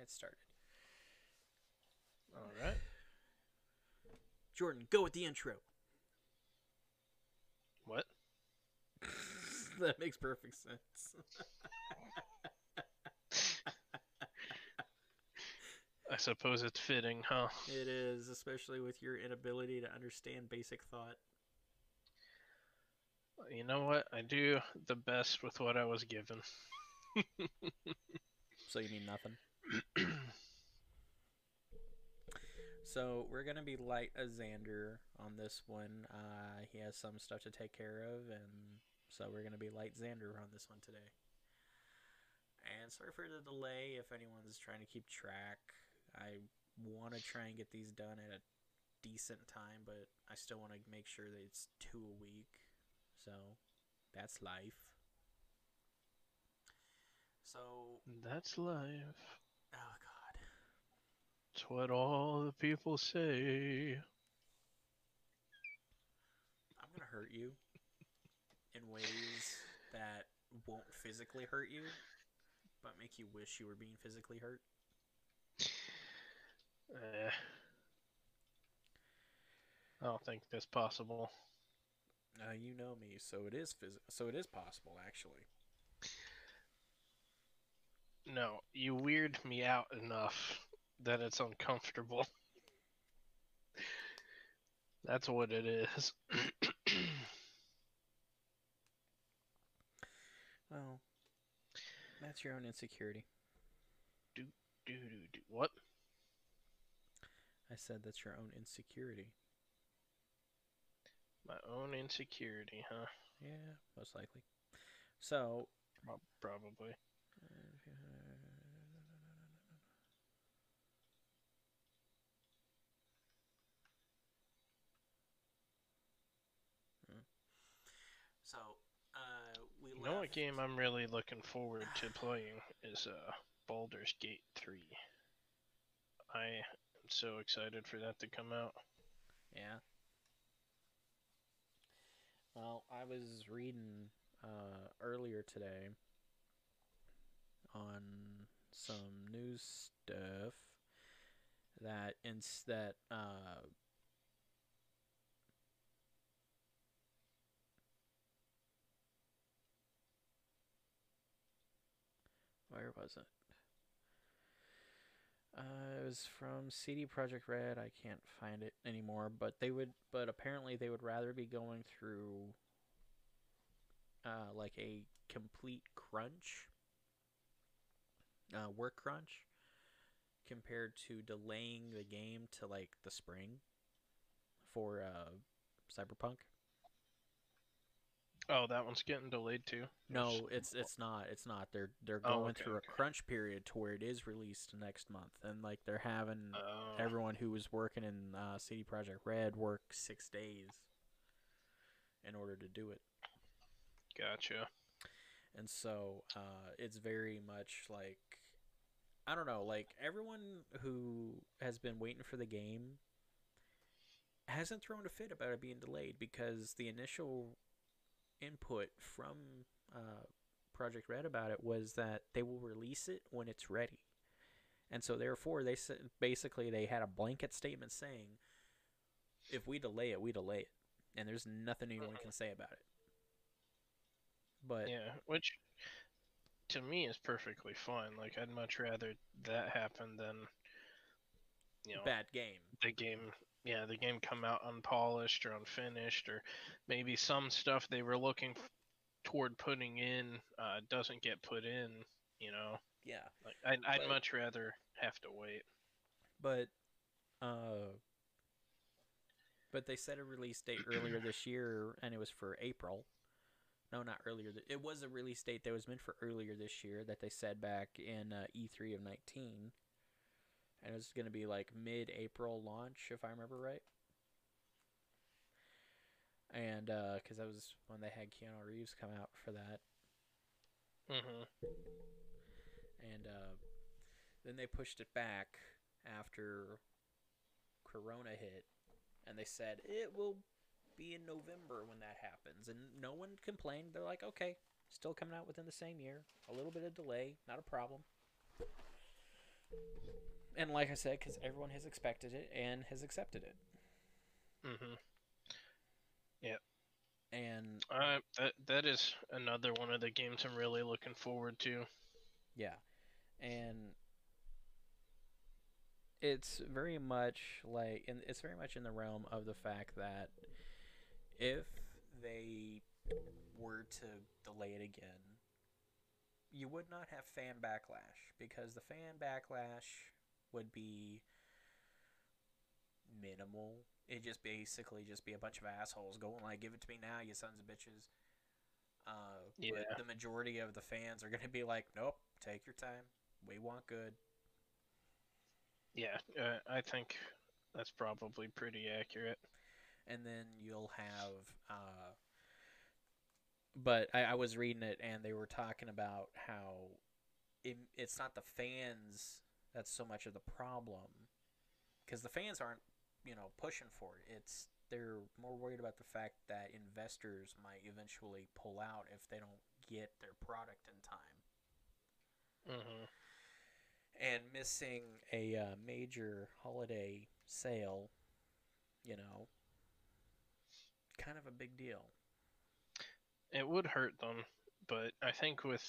it started. All right. Jordan, go with the intro. What? that makes perfect sense. I suppose it's fitting, huh? it is, especially with your inability to understand basic thought. You know what? I do the best with what I was given. So you need nothing. So we're gonna be light a Xander on this one. Uh, he has some stuff to take care of, and so we're gonna be light Xander on this one today. And sorry for the delay. If anyone's trying to keep track, I want to try and get these done at a decent time, but I still want to make sure that it's two a week. So that's life. So That's life. It's what all the people say. I'm gonna hurt you in ways that won't physically hurt you, but make you wish you were being physically hurt. Eh. I don't think that's possible. Uh, you know me, so it is phys- so it is possible actually. No, you weird me out enough that it's uncomfortable. That's what it is. Well, that's your own insecurity. do, do, do. do What? I said that's your own insecurity. My own insecurity, huh? Yeah, most likely. So, Prob- Probably. so uh, we You know what game I'm really looking forward to playing is uh, Baldur's Gate 3. I am so excited for that to come out. Yeah. Well, I was reading uh, earlier today on some news stuff that ins- that uh, where was it? Uh, it was from CD Projekt Red. I can't find it anymore, but they would. But apparently, they would rather be going through, uh, like a complete crunch, uh, work crunch, compared to delaying the game to like the spring, for uh, Cyberpunk. Oh, that one's getting delayed too. No, it's it's not. It's not. They're they're Oh, going okay, through okay. a crunch period to where it is released next month, and like they're having Oh, everyone who was working in uh, CD Projekt Red work six days in order to do it, gotcha. and so uh, it's very much like I don't know, like everyone who has been waiting for the game hasn't thrown a fit about it being delayed because the initial input from uh, Projekt Red about it was that they will release it when it's ready. And so therefore they said basically they had a blanket statement saying if we delay it, we delay it. And there's nothing anyone can say about it. But Yeah, which to me is perfectly fine. Like I'd much rather that happen than you know bad game. the game yeah the game come out unpolished or unfinished or maybe some stuff they were looking f- toward putting in uh, doesn't get put in you know Yeah. like I'd, I'd But- much rather have to wait But uh but they set a release date earlier this year and it was for April. No, not earlier. th- It was a release date that was meant for earlier this year that they said back in uh, E3 of 19. And it was going to be like mid-April launch if I remember right. And uh cuz that was when they had Keanu Reeves come out for that. hmm and uh, then they pushed it back after Corona hit, and they said it will be in November when that happens, and no one complained. They're like, okay, still coming out within the same year, a little bit of delay, not a problem. And like I said, because everyone has expected it and has accepted it, hmm Yeah. and Uh, that that is another one of the games I'm really looking forward to. Yeah. And it's very much like in it's very much in the realm of the fact that if they were to delay it again, you would not have fan backlash because the fan backlash would be minimal. It'd just basically just be a bunch of assholes going like, "Give it to me now, you sons of bitches." Uh, Yeah. But the majority of the fans are going to be like, "Nope, take your time. We want good." Yeah, uh, I think that's probably pretty accurate. and then you'll have uh but I, I was reading it and they were talking about how it, it's not the fans that's so much of the problem because the fans aren't you know pushing for it. It's they're more worried about the fact that investors might eventually pull out if they don't get their product in time. Hmm and missing a uh, major holiday sale you know kind of a big deal. It would hurt them, but I think with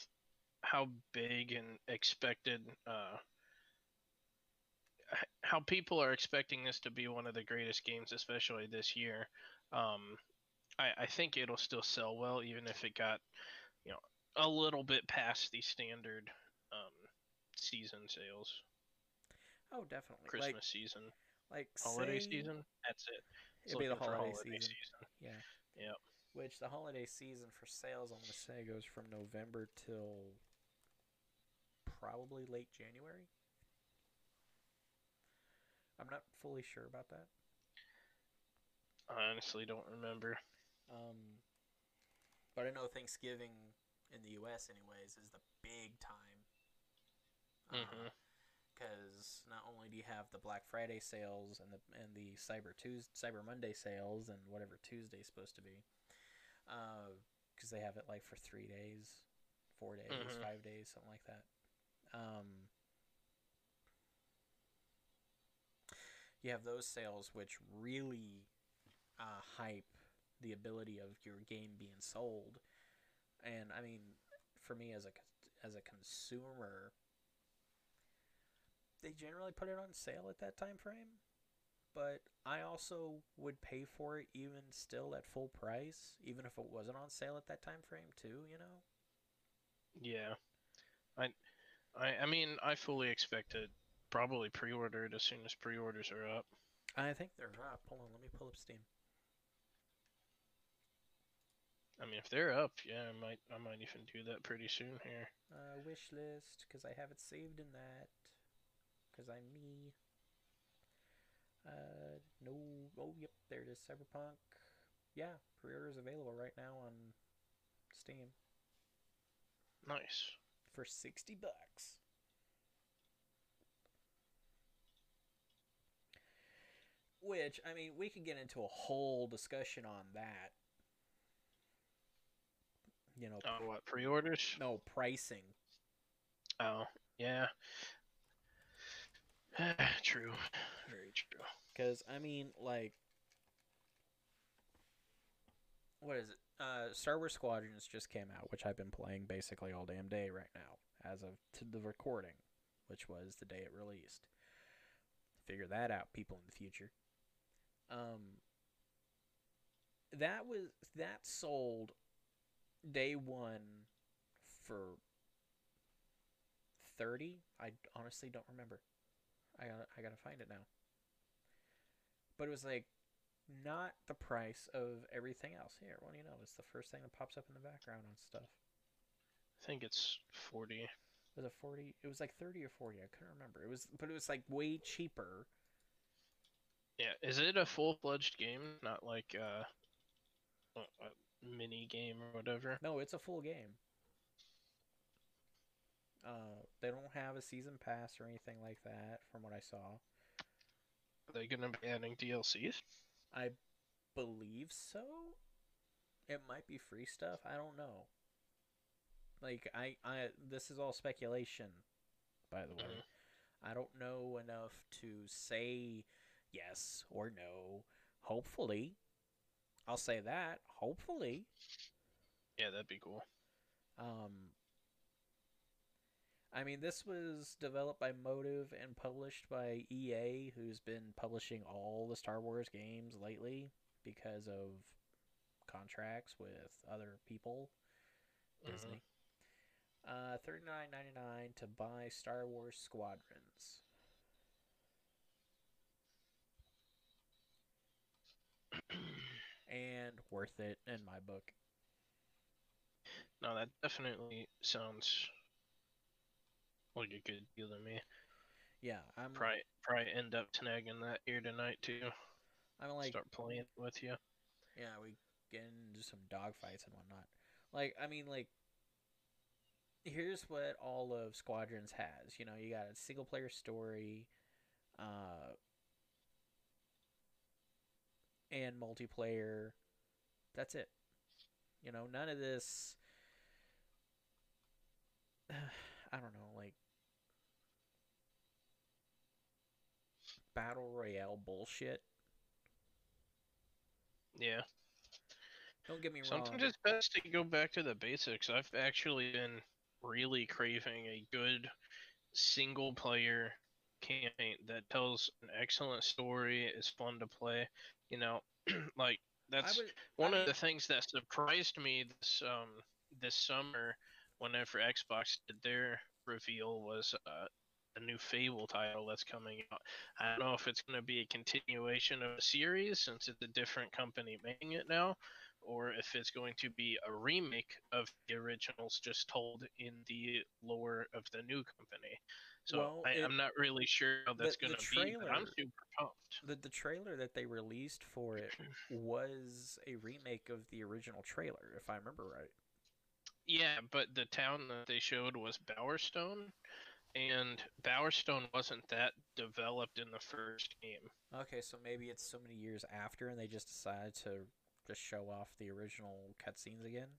how big and expected, uh, how people are expecting this to be one of the greatest games, especially this year, um, I, I think it'll still sell well, even if it got, you know, a little bit past the standard um, season sales, Oh, definitely. Christmas Like, season, like holiday say- season. That's it. It's It'll be the holiday, holiday season. season. Yeah. Yep. Which the holiday season for sales, I'm gonna say, goes from November till probably late January. I'm not fully sure about that. I honestly don't remember. Um, but I know Thanksgiving in the U.S. anyways is the big time. Because not only do you have the Black Friday sales and the and the Cyber Tuesday, Cyber Monday sales and whatever Tuesday's supposed to be, because they have it like for three days, four days, Mhm. five days, something like that. Um, you have those sales which really uh, hype the ability of your game being sold, and I mean, for me as a as a consumer, they generally put it on sale at that time frame. But I also would pay for it even still at full price, even if it wasn't on sale at that time frame too. You know. Yeah, I, I, I mean, I fully expect it. Probably pre-ordered as soon as pre-orders are up. I think they're up. Hold on, let me pull up Steam. I mean, if they're up, yeah, I might, I might even do that pretty soon here. Uh, wish list, because I have it saved in that. Because I'm me. Uh, no. Oh, yep, there it is. Cyberpunk. Yeah, pre-order is available right now on Steam Nice. for sixty bucks. Which I mean, we could get into a whole discussion on that. You know, Oh, what pre-orders? no pricing. Oh, yeah. true. Very true. Because I mean, like, what is it? Uh, Star Wars Squadrons just came out, which I've been playing basically all damn day right now, as of to the recording, which was the day it released. Figure that out, people in the future. Um, that was that sold day one for thirty. I honestly don't remember. I got I gotta find it now. But it was like not the price of everything else. Here, what do you know? It's the first thing that pops up in the background on stuff. I think it's forty. Was it forty? It was like thirty or forty. I couldn't remember. It was, but it was like way cheaper. Yeah, is it a full-fledged game? Not like uh, a, a mini game or whatever. No, it's a full game. Uh, they don't have a season pass or anything like that, from what I saw. Are they gonna be adding DLCs? I believe so. It might be free stuff. I don't know. Like I, I this is all speculation, by the way. I don't know enough to say yes or no. Hopefully, I'll say that. Hopefully, Yeah, that'd be cool. um, I mean, this was developed by Motive and published by EA, who's been publishing all the Star Wars games lately because of contracts with other people. Mhm. Disney. Uh, thirty nine ninety nine to buy Star Wars Squadrons. And worth it in my book. No, that definitely sounds like a good deal to me. Yeah, I'm. Probably, probably end up snagging that here tonight too. I'm like, Start playing with you. yeah, we get into some dogfights and whatnot. Like, I mean, like, here's what all of Squadrons has. You know, you got a single player story, uh, and multiplayer. That's it. You know, none of this. I don't know, like battle royale bullshit. Yeah. Don't get me wrong. Sometimes it's best to go back to the basics. I've actually been really craving a good single player campaign that tells an excellent story, is fun to play. You know, like that's would, one of the things that surprised me this um this summer whenever Xbox did their reveal was uh a new Fable title that's coming out. I don't know if it's going to be a continuation of a series since it's a different company making it now, or if it's going to be a remake of the originals just told in the lore of the new company. So Well, I, I'm not really sure how that's going to be, but I'm super pumped. the the trailer that they released for it was a remake of the original trailer, if I remember right. Yeah, but the town that they showed was Bowerstone, and Bowerstone wasn't that developed in the first game. Okay, so maybe it's so many years after, and they just decided to just show off the original cutscenes again.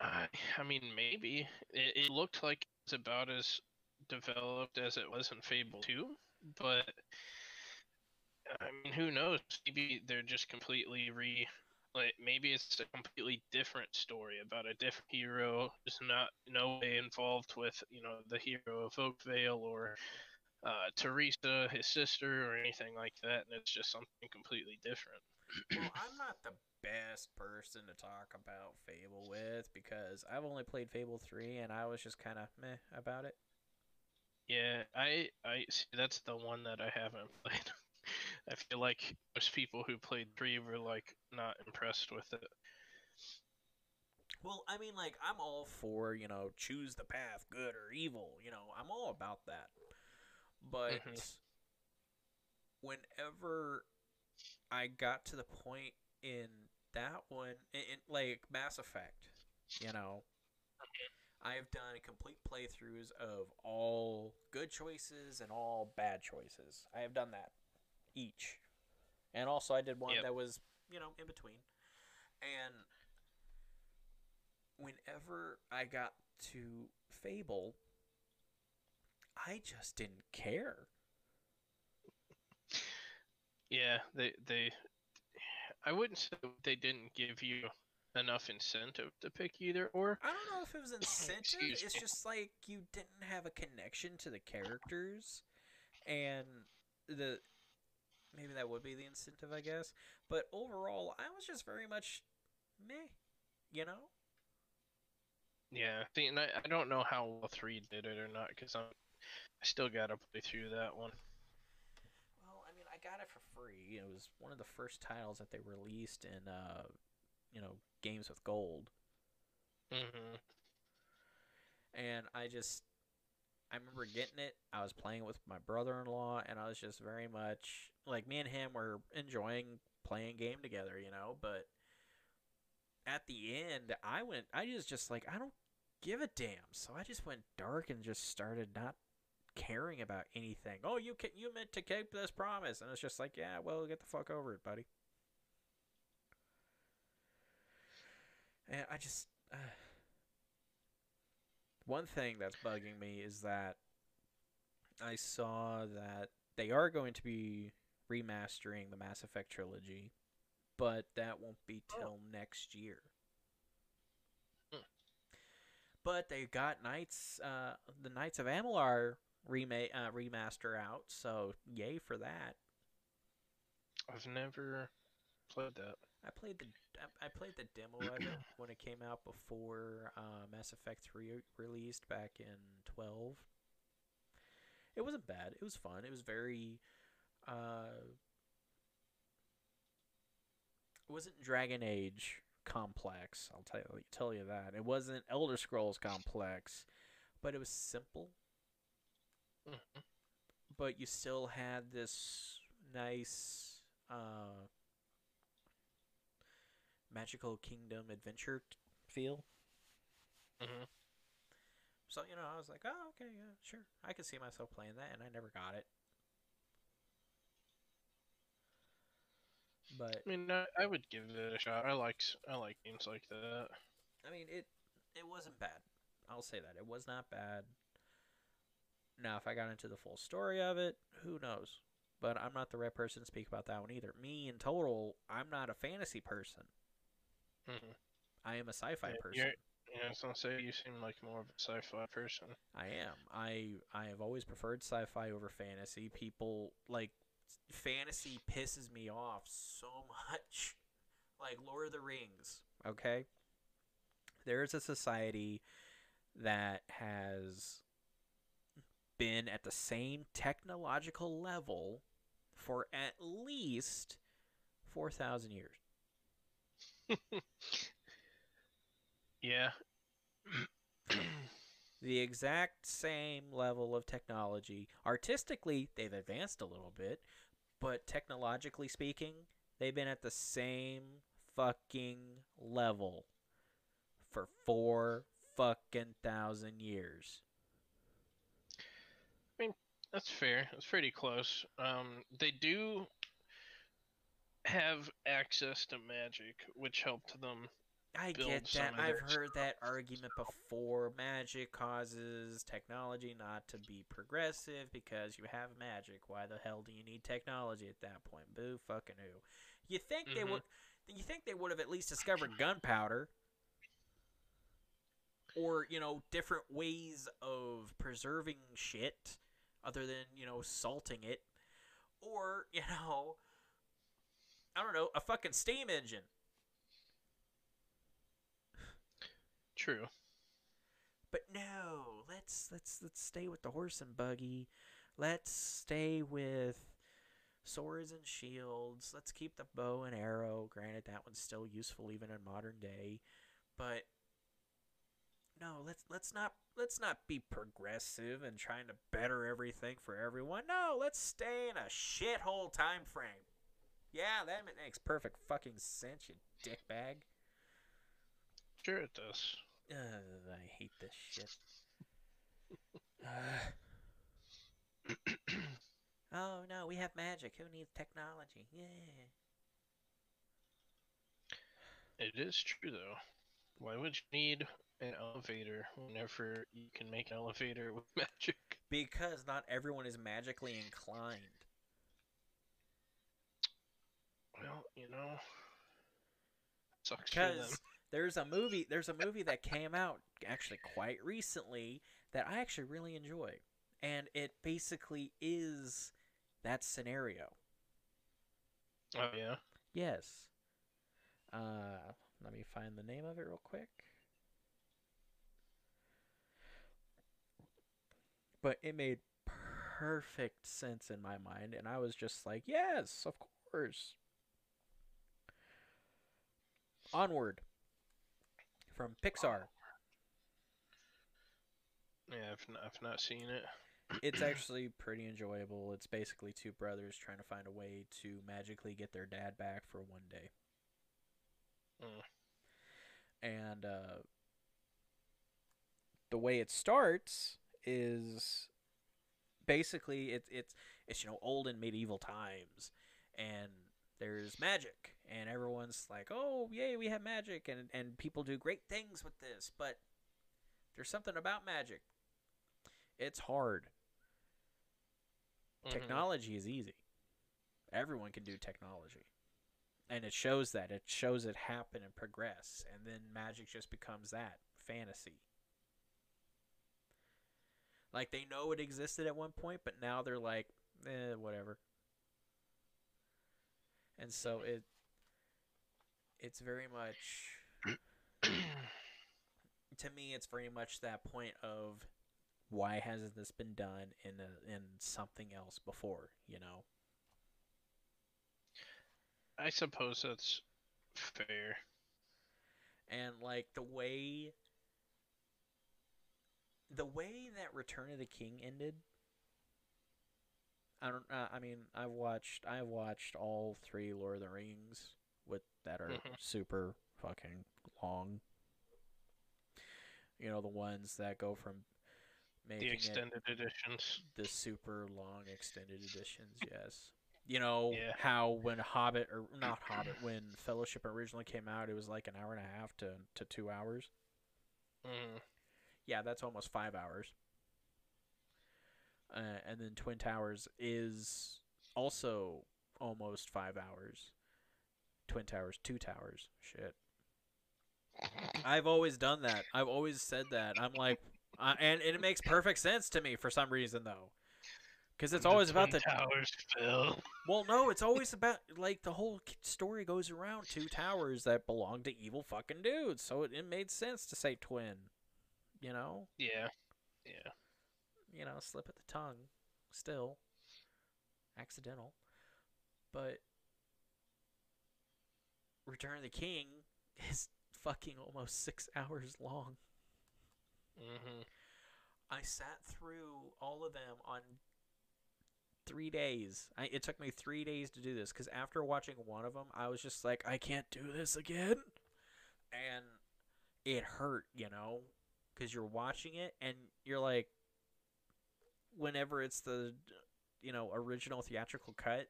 I, I mean, maybe it, it looked like it's about as developed as it was in Fable 2, but I mean, who knows? Maybe they're just completely re. Like maybe it's a completely different story about a different hero, just not no way involved with you know the hero of Oakvale or uh, Theresa, his sister, or anything like that, and it's just something completely different. well, I'm not the best person to talk about Fable with because I've only played Fable 3 and I was just kind of meh about it. Yeah, I I see that's the one that I haven't played. I feel like most people who played three were like not impressed with it. Well, I mean, like, I'm all for, you know, choose the path, good or evil. You know, I'm all about that. But Mhm. whenever I got to the point in that one, in, in, like Mass Effect, you know, I've done complete playthroughs of all good choices and all bad choices. I have done that each. And also, I did one Yep. that was, you know, in between. And whenever I got to Fable, I just didn't care. Yeah, they they I wouldn't say they didn't give you enough incentive to pick either or. I don't know if it was incentive. It's me. just like you didn't have a connection to the characters, and the maybe that would be the incentive, I guess. But overall, I was just very much meh. You know? Yeah, see, and I, I don't know how well three did it or not because I'm I still gotta play through that one. Well, I mean, I got it for free. It was one of the first titles that they released in, uh, you know, games with gold. Mm-hmm. and I just I remember getting it. I was playing it with my brother-in-law, and I was just very much like me and him were enjoying playing game together, you know. But at the end, I went. I just just like I don't give a damn. So I just went dark and just started not caring about anything. Oh, you can you meant to keep this promise, and it's just like, yeah, well, get the fuck over it, buddy. And I just. Uh, one thing that's bugging me is that I saw that they are going to be remastering the Mass Effect trilogy, but that won't be till next year. Hmm. But they got Knights, uh, the Knights of Amalur remake uh, remaster out, so yay for that. I've never played that. I played the I- I played the demo of it when it came out before uh, Mass Effect 3 released back in 12. It wasn't bad. It was fun. It was very uh it wasn't Dragon Age complex. I'll tell you tell you that. It wasn't Elder Scrolls complex, but it was simple, Mhm. but you still had this nice uh magical kingdom adventure t- feel. Mhm. So you know, I was like, oh, okay, yeah, sure, I can see myself playing that, and I never got it. But I mean, I, I would give it a shot. I like I like games like that. I mean, it it wasn't bad. I'll say that it was not bad. Now, if I got into the full story of it, who knows? But I'm not the right person to speak about that one either. Me, in total, I'm not a fantasy person. Mhm. I am a sci-fi Yeah, person. Yeah, I was gonna say you seem like more of a sci-fi person. I am. I I have always preferred sci-fi over fantasy. People like fantasy pisses me off so much. Like Lord of the Rings, okay? There's a society that has been at the same technological level for at least 4,000 years. Yeah. the exact same level of technology. Artistically, they've advanced a little bit, but technologically speaking, they've been at the same fucking level for four fucking thousand years. I mean, that's fair. That's pretty close. Um, they do have access to magic, which helped them. I get that. I've heard that argument before. Magic causes technology not to be progressive because you have magic. Why the hell do you need technology at that point? Boo fucking who. You think they Mhm. would you think they would have at least discovered gunpowder? Or, you know, different ways of preserving shit other than, you know, salting it. Or, you know, I don't know, a fucking steam engine. True. But no, let's let's let's stay with the horse and buggy. Let's stay with swords and shields. Let's keep the bow and arrow. Granted, that one's still useful even in modern day, but no, let's let's not let's not be progressive and trying to better everything for everyone. No, let's stay in a shithole time frame. Yeah, that makes perfect fucking sense, you dickbag. Sure, it does. Uh, I hate this shit. Uh, oh no, we have magic. Who needs technology? Yeah. It is true though. Why would you need an elevator whenever you can make an elevator with magic? Because not everyone is magically inclined. Well, you know, sucks for them. There's a movie there's a movie that came out actually quite recently that I actually really enjoy. And it basically is that scenario. Oh yeah. Yes. Uh, let me find the name of it real quick. But it made perfect sense in my mind, and I was just like, yes, of course. Onward from Pixar. Yeah, I've not, I've not seen it. It's actually pretty enjoyable. It's basically two brothers trying to find a way to magically get their dad back for one day. Mm. and uh, the way it starts is basically it's it's it's you know old and medieval times and there's magic and everyone's like oh yay we have magic and and people do great things with this but there's something about magic it's hard Mhm. Technology is easy. Everyone can do technology. And it shows that. It shows it happen and progress. And then magic just becomes that fantasy. Like they know it existed at one point, but now they're like, eh, whatever. And so it it's very much to me it's very much that point of why hasn't this been done in a, in something else before, you know? I suppose that's fair. and like the way the way that Return of the King ended I don't uh, I mean I've watched I've watched all three Lord of the Rings with that are Mhm. super fucking long you know the ones that go from making The it extended editions. the super long extended editions yes you know Yeah. how when hobbit or not hobbit when fellowship originally came out it was like an hour and a half to, to two hours Mm. yeah that's almost five hours uh, and then twin towers is also almost five hours twin towers two towers shit i've always done that i've always said that i'm like uh, and, and it makes perfect sense to me for some reason though because it's always about the towers, Phil. Well, no, it's always about like the whole story goes around two towers that belong to evil fucking dudes. So it, it made sense to say twin. You know, Yeah. Yeah. You know, slip at the tongue, still accidental, but Return of the King is fucking almost six hours long. hmm I sat through all of them on three days. I, it took me three days to do this because after watching one of them, I was just like, I can't do this again, and it hurt, you know, because you're watching it and you're like, whenever it's the, you know, original theatrical cut,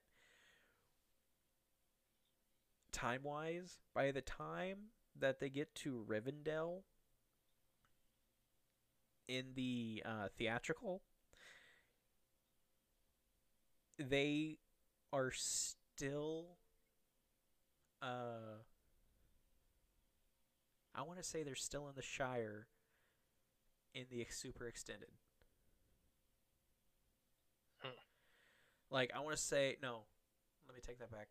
time wise, by the time that they get to Rivendell in the uh, theatrical, they are still. Uh, I want to say they're still in the Shire in the super extended. Hmm. Like, I want to say, no, let me take that back.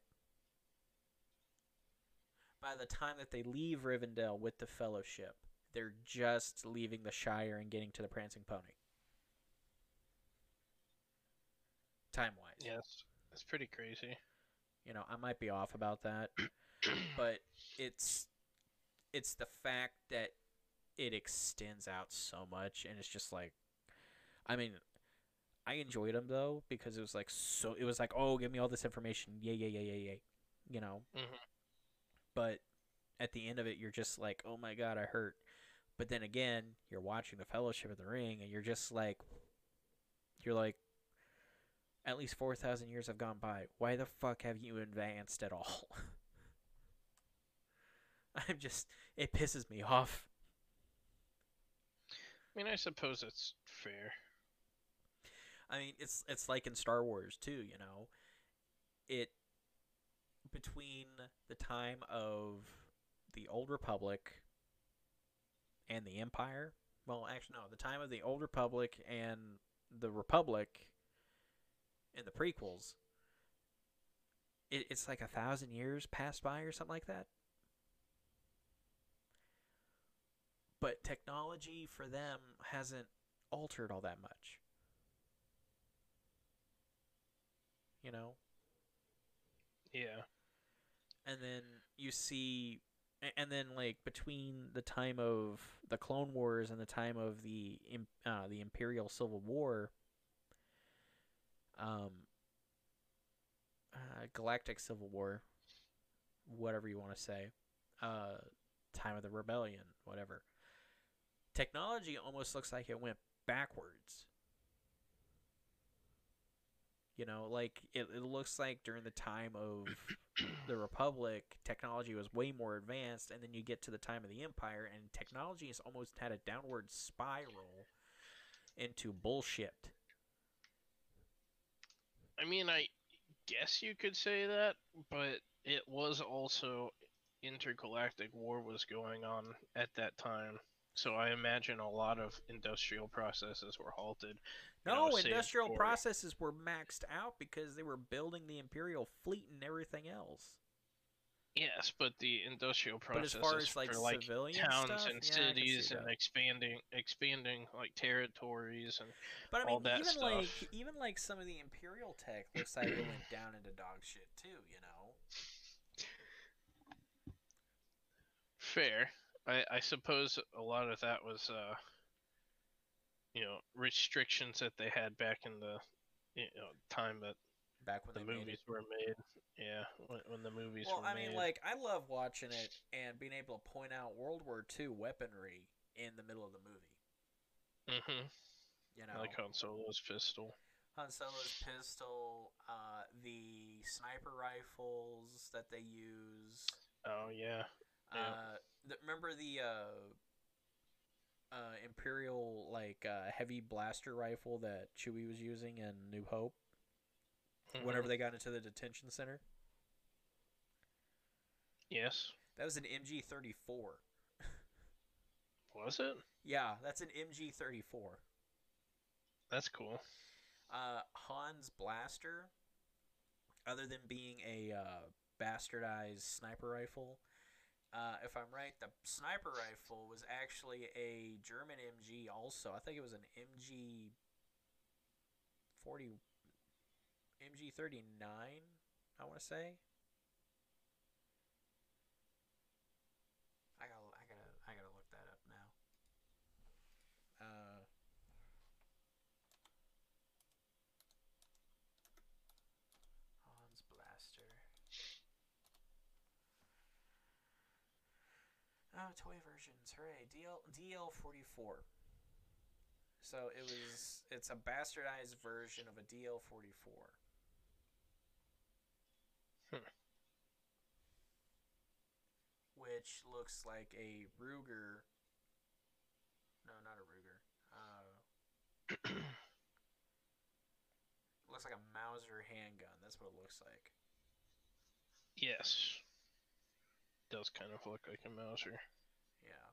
By the time that they leave Rivendell with the Fellowship, they're just leaving the Shire and getting to the Prancing Pony. Time wise. Yes. That's pretty crazy. You know, I might be off about that, but it's it's the fact that it extends out so much and it's just like I mean, I enjoyed them though because it was like so it was like, "Oh, give me all this information." yeah yeah yeah yeah yay. You know. Mhm. But at the end of it, you're just like, "Oh my god, I hurt." But then again, you're watching the Fellowship of the Ring and you're just like you're like at least 4,000 years have gone by. Why the fuck have you advanced at all? I'm just, it pisses me off. I mean, I suppose it's fair. I mean, it's it's like in Star Wars too, you know. It between the time of the Old Republic and the Empire. Well, actually, no, the time of the Old Republic and the Republic in the prequels. It, it's like a thousand years passed by or something like that. But technology for them hasn't altered all that much. You know? Yeah. and then you see and then like between the time of the clone wars and the time of the uh, the imperial civil war um uh, galactic civil war whatever you want to say uh time of the rebellion whatever technology almost looks like it went backwards you know like it, it looks like during the time of the Republic, technology was way more advanced, and then you get to the time of the Empire, and technology has almost had a downward spiral into bullshit. I mean, I guess you could say that, but it was also intergalactic war was going on at that time. So I imagine a lot of industrial processes were halted. No, industrial processes were maxed out because they were building the Imperial fleet and everything else. Yes, but the industrial But as processes far as like for like civilian towns stuff, and yeah, I can see cities and expanding expanding like territories and But I mean, all that even like stuff. even like some of the Imperial tech looks like it went down into dog shit too. You know. fair. I, I suppose a lot of that was uh you know restrictions that they had back in the you know time that Back when the made movies were made. Yeah, when, when the movies Well, were I made. mean, like I love watching it and being able to point out World War II weaponry in the middle of the movie. Mm-hmm. You know, like Han Solo's pistol. Han Solo's pistol, uh, the sniper rifles that they use. Oh yeah, Yeah. Uh, the, remember the uh, uh, Imperial like uh, heavy blaster rifle that Chewie was using in New Hope? Whenever Mhm. they got into the detention center, Yes, that was an MG thirty four. was it? Yeah, that's an MG thirty four. That's cool. Uh, Han's blaster, other than being a uh, bastardized sniper rifle, uh, if I'm right, the sniper rifle was actually a German MG. Also, I think it was an MG forty, MG thirty nine. I want to say. I gotta, I gotta, I gotta look that up now. Uh. Hans Blaster. Oh, toy versions. Hooray. DL DL44. So it was it's a bastardized version of a DL44. Hmm. Which looks like a Ruger. No, not a Ruger. Uh, looks like a Mauser handgun. That's what it looks like. yes, does kind of look like a Mauser. Yeah.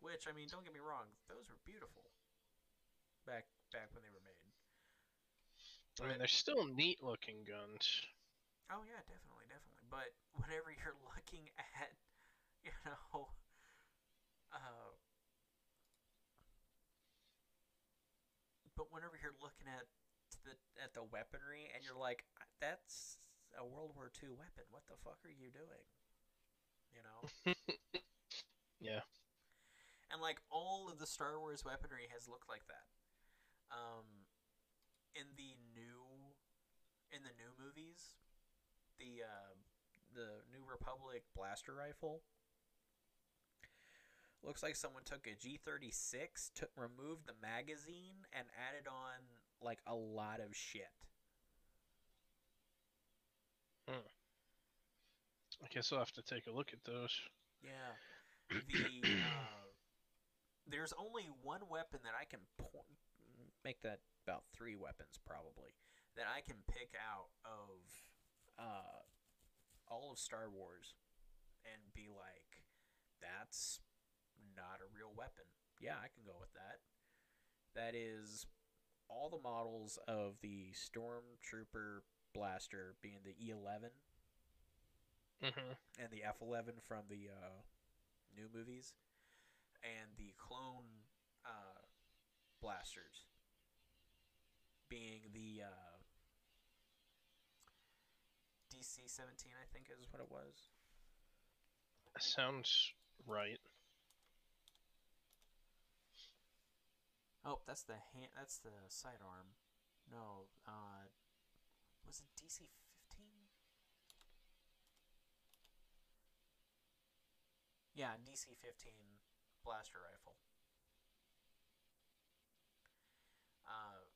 Which I mean, don't get me wrong, those were beautiful. Back back when they were made. I mean, they're still neat looking guns. Oh yeah, definitely, definitely. But whenever you're looking at, you know, uh, but whenever you're looking at the at the weaponry and you're like, that's a World War II weapon. What the fuck are you doing? You know. Yeah. and like all of the Star Wars weaponry has looked like that. Um, in the new, in the new movies, the uh, the New Republic blaster rifle looks like someone took a G thirty six, took removed the magazine, and added on like a lot of shit. I guess I'll have to take a look at those. Yeah. The uh, there's only one weapon that I can po- make that about three weapons probably that I can pick out of uh, all of Star Wars and be like, that's not a real weapon. Yeah, I can go with that. That is all the models of the Stormtrooper blaster being the E11 hmm and the F11 from the uh, new movies, and the clone uh, blasters being the uh, DC-17, I think is what it was. Sounds right. Oh, that's the hand. That's the sidearm. No, uh, was it DC-15? Yeah, DC-15 blaster rifle. Uh,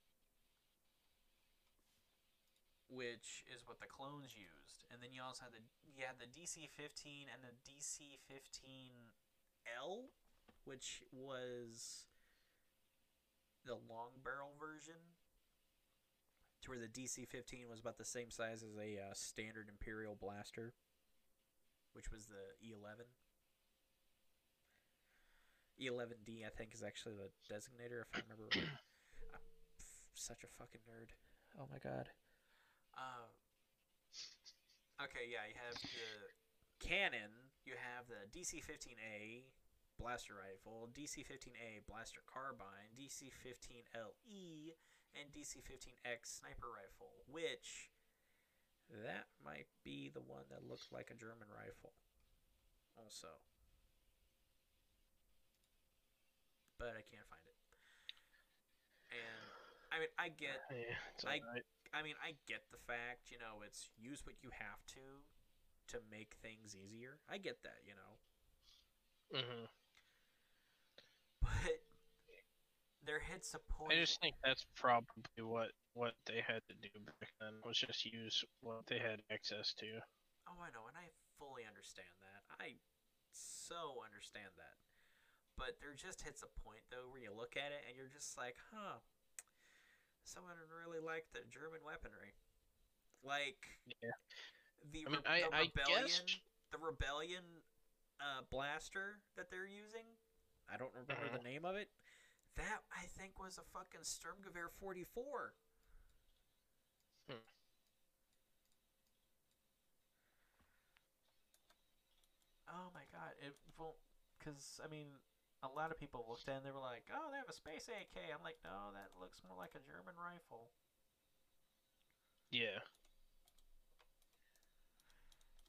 which is what the clones used, and then you also had the you had the DC-15 and the DC-15L, which was the long barrel version to where the DC-15 was about the same size as a uh, standard Imperial blaster, which was the E E11. E11D, I think, is actually the designator, if I remember right. I'm such a fucking nerd. Oh my god. Uh, okay, yeah, you have the cannon. You have the DC-15A blaster rifle, DC-15A blaster carbine, DC-15LE, and DC-15X sniper rifle, which that might be the one that looks like a German rifle. Also. But I can't find it. And I mean, I get Yeah, I- alright. I mean, I get the fact, you know, it's use what you have to to make things easier. I get that, you know. Mhm. But there hits a point I just think that's probably what what they had to do back then was just use what they had access to. Oh, I know, and I fully understand that. I so understand that. But there just hits a point though where you look at it and you're just like, huh, someone really liked the German weaponry. Like Yeah. the, I mean, I, the I rebellion, guess the rebellion uh, blaster that they're using. I don't remember the name of it. That I think was a fucking Sturmgewehr 44. Hmm. Oh my god! It well, because I mean, a lot of people looked at it and they were like, "Oh, they have a space AK." I'm like, "No, that looks more like a German rifle." yeah.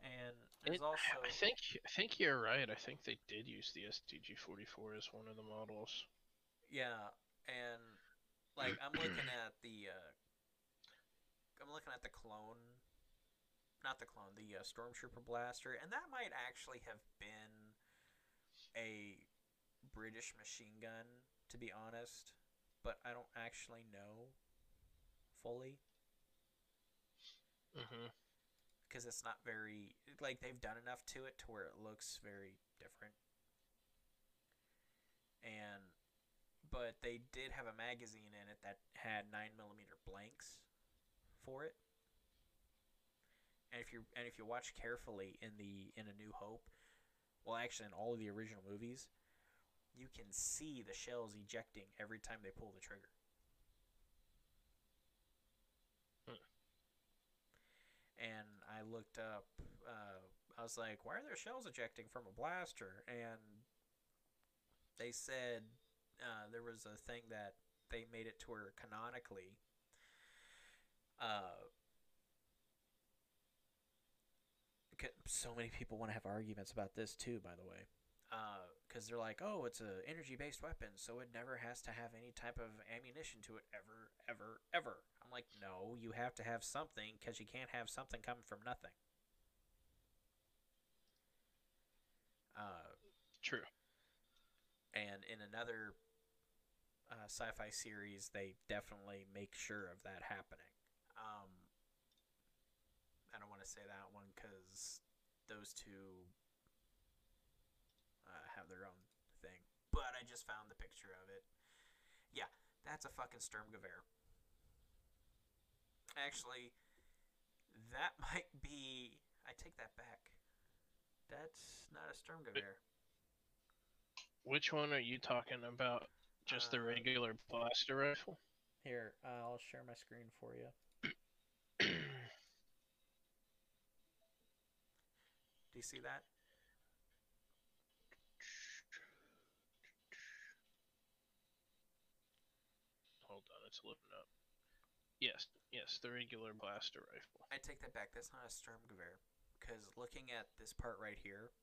And there's It- also I think I think you're right. I think they did use the STG-44 as one of the models. Yeah, and like I'm looking at the uh, I'm looking at the clone, not the clone, the uh, stormtrooper blaster, and that might actually have been a British machine gun, to be honest, but I don't actually know fully because it's not very like they've done enough to it to where it looks very different. And but they did have a magazine in it that had nine millimeter blanks for it. And if you and if you watch carefully in the in A New Hope, well, actually in all of the original movies, you can see the shells ejecting every time they pull the trigger. Hmm. And I looked up. Uh, I was like, "Why are there shells ejecting from a blaster?" And they said uh, there was a thing that they made it to where canonically. Uh, so many people want to have arguments about this too, by the way. Because they're like, oh, it's an energy based weapon, so it never has to have any type of ammunition to it ever, ever, ever. I'm like, no, you have to have something because you can't have something coming from nothing. Uh, True. and in another uh, sci-fi series, they definitely make sure of that happening. Um, I don't want to say that one because those two uh, have their own thing. But I just found the picture of it. Yeah, that's a fucking Sturmgewehr. Actually, that might be. I take that back. That's not a Sturmgewehr. Which one are you talking about? Just the Uh, regular blaster rifle? Here, I'll share my screen for you. Do you see that? Hold on, it's loading up. Yes, yes, the regular blaster rifle. I take that back. That's not a Sturmgewehr. Because looking at this part right here,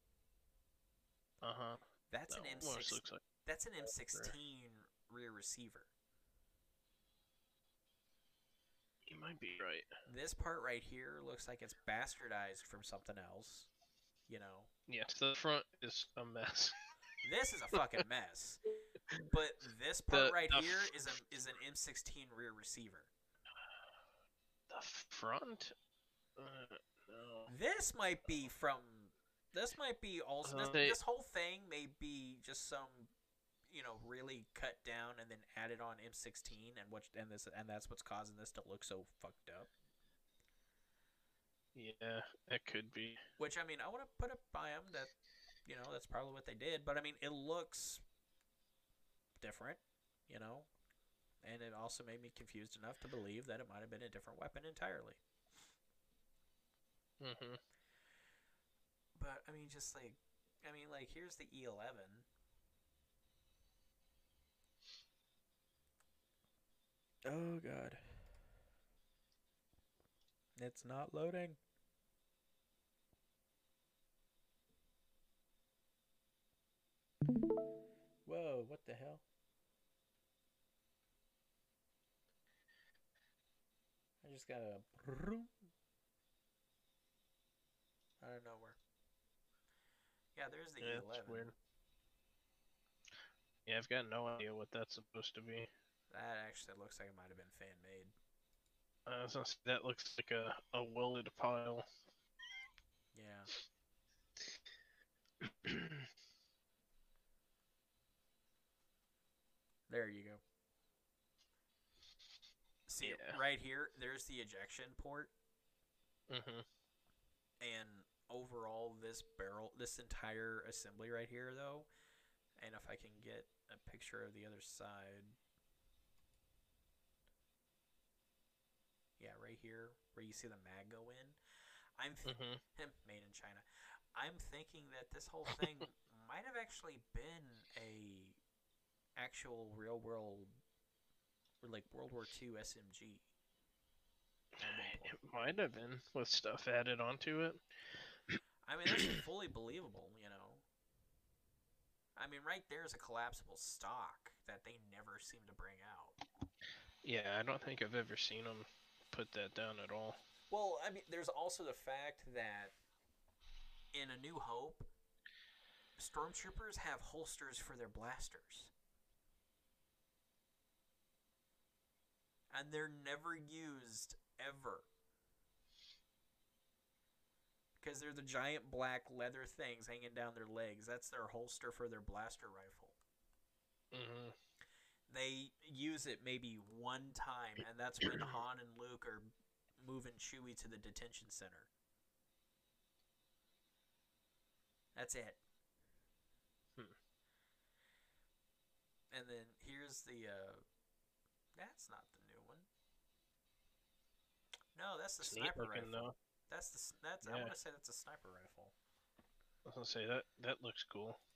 Uh huh. that's That an M6. looks like. That's an M16 rear receiver. You might be right. This part right here looks like it's bastardized from something else. You know, Yes, the front is a mess. this is a fucking mess. But this part The- right the here is a is an M16 rear receiver. The front? Uh, no. This might be from. This might be also. This, Uh, they- this whole thing may be just some you know, really cut down and then added on M16 and what and this and that's what's causing this to look so fucked up. Yeah, it could be. Which I mean, I want to put it by them that you know that's probably what they did, but I mean, it looks different, you know, and it also made me confused enough to believe that it might have been a different weapon entirely. hmm But I mean, just like, I mean, like here's the E E11. Oh god. It's not loading. Whoa, what the hell? I just got a out of nowhere. Yeah, there's the Yeah, E11. that's weird. Yeah, I've got no idea what that's supposed to be. That actually looks like it might have been fan made. Uh, I was gonna say, that looks like a, a welded pile. Yeah. There you go. See Yeah. right here, there's the ejection port, hmm and overall this barrel, this entire assembly right here, though, and if I can get a picture of the other side. Yeah, right here, where you see the mag go in. I'm th- hmm made in China. I'm thinking that this whole thing might have actually been a actual real world, or like World War II SMG. It might have been with stuff added onto it. I mean, that's fully believable, you know. I mean, right there is a collapsible stock that they never seem to bring out. Yeah, I don't think I've ever seen them put that down at all. Well, I mean, there's also the fact that in A New Hope, stormtroopers have holsters for their blasters. And they're never used ever. Because they're the giant black leather things hanging down their legs. That's their holster for their blaster rifle. hmm They use it maybe one time, and that's when Han and Luke are moving Chewie to the detention center. That's it. Hmm. And then here's the. Uh, that's not the new one. No, that's the It's sniper looking rifle. though. That's the. s- That's. I want to say that's a sniper rifle. I was gonna say that that looks cool.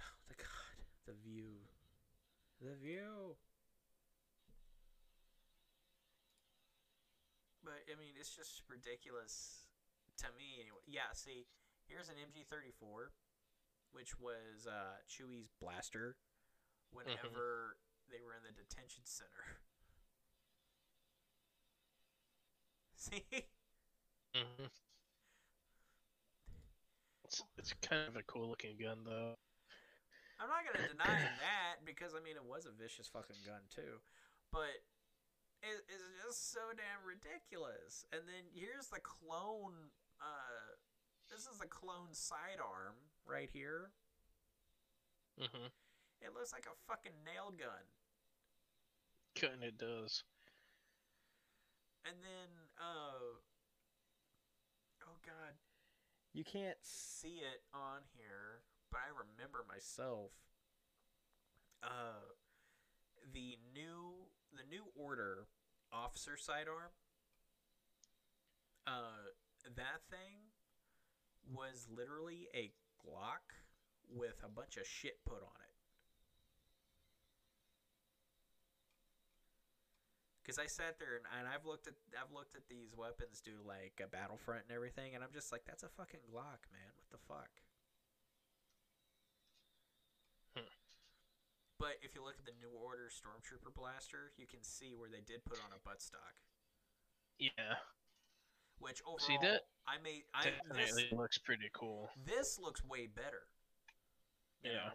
Oh, the God, the view, the view. But I mean, it's just ridiculous to me. Anyway, yeah. See, here's an MG34, which was uh, Chewie's blaster. Whenever they were in the detention center. See, hmm It's it's kind of a cool looking gun though. I'm not gonna deny that because I mean it was a vicious fucking gun too, but it, it's just so damn ridiculous. And then here's the clone. Uh, this is the clone sidearm right here. hmm It looks like a fucking nail gun. Kind of does. And then, uh, oh god, you can't see it on here, but I remember myself. Uh, the new the new order officer sidearm. Uh, that thing was literally a Glock with a bunch of shit put on it. Because I sat there and, and I've looked at I've looked at these weapons do like a Battlefront and everything, and I'm just like, that's a fucking Glock, man. What the fuck? Hmm. But if you look at the New Order Stormtrooper blaster, you can see where they did put on a buttstock. Yeah, Which overall, See that? I made I this, definitely looks pretty cool. this looks way better. You Yeah. know,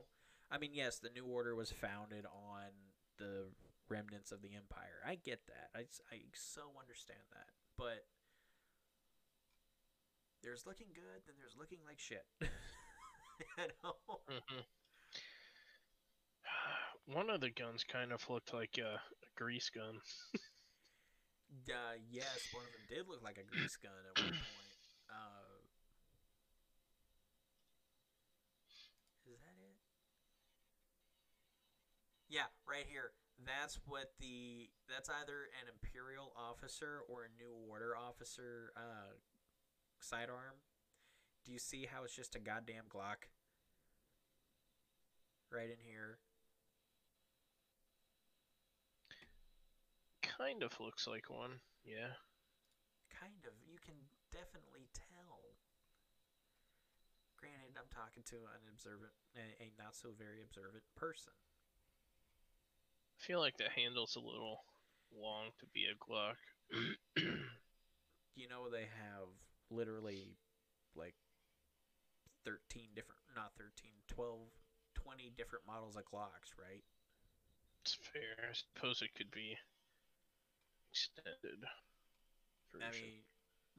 I mean, yes, the New Order was founded on the remnants of the Empire. I get that. I, I so understand that. But there's looking good, then there's looking like shit. you know? hmm One of the guns kind of looked like a, a grease gun. Uh, yes, one of them did look like a grease gun at one point. Uh, is that it? Yeah, right here. That's what the. That's either an Imperial officer or a New Order officer uh, sidearm. Do you see how it's just a goddamn Glock? Right in here. Kind of looks like one. Yeah. Kind of. You can definitely tell. Granted, I'm talking to an observant, a, a not so very observant person. I feel like the handle's a little long to be a Glock. You know, they have literally like 13 different, not 13, 12, 20 different models of Glocks, right? it's fair. I suppose it could be extended. I version. mean,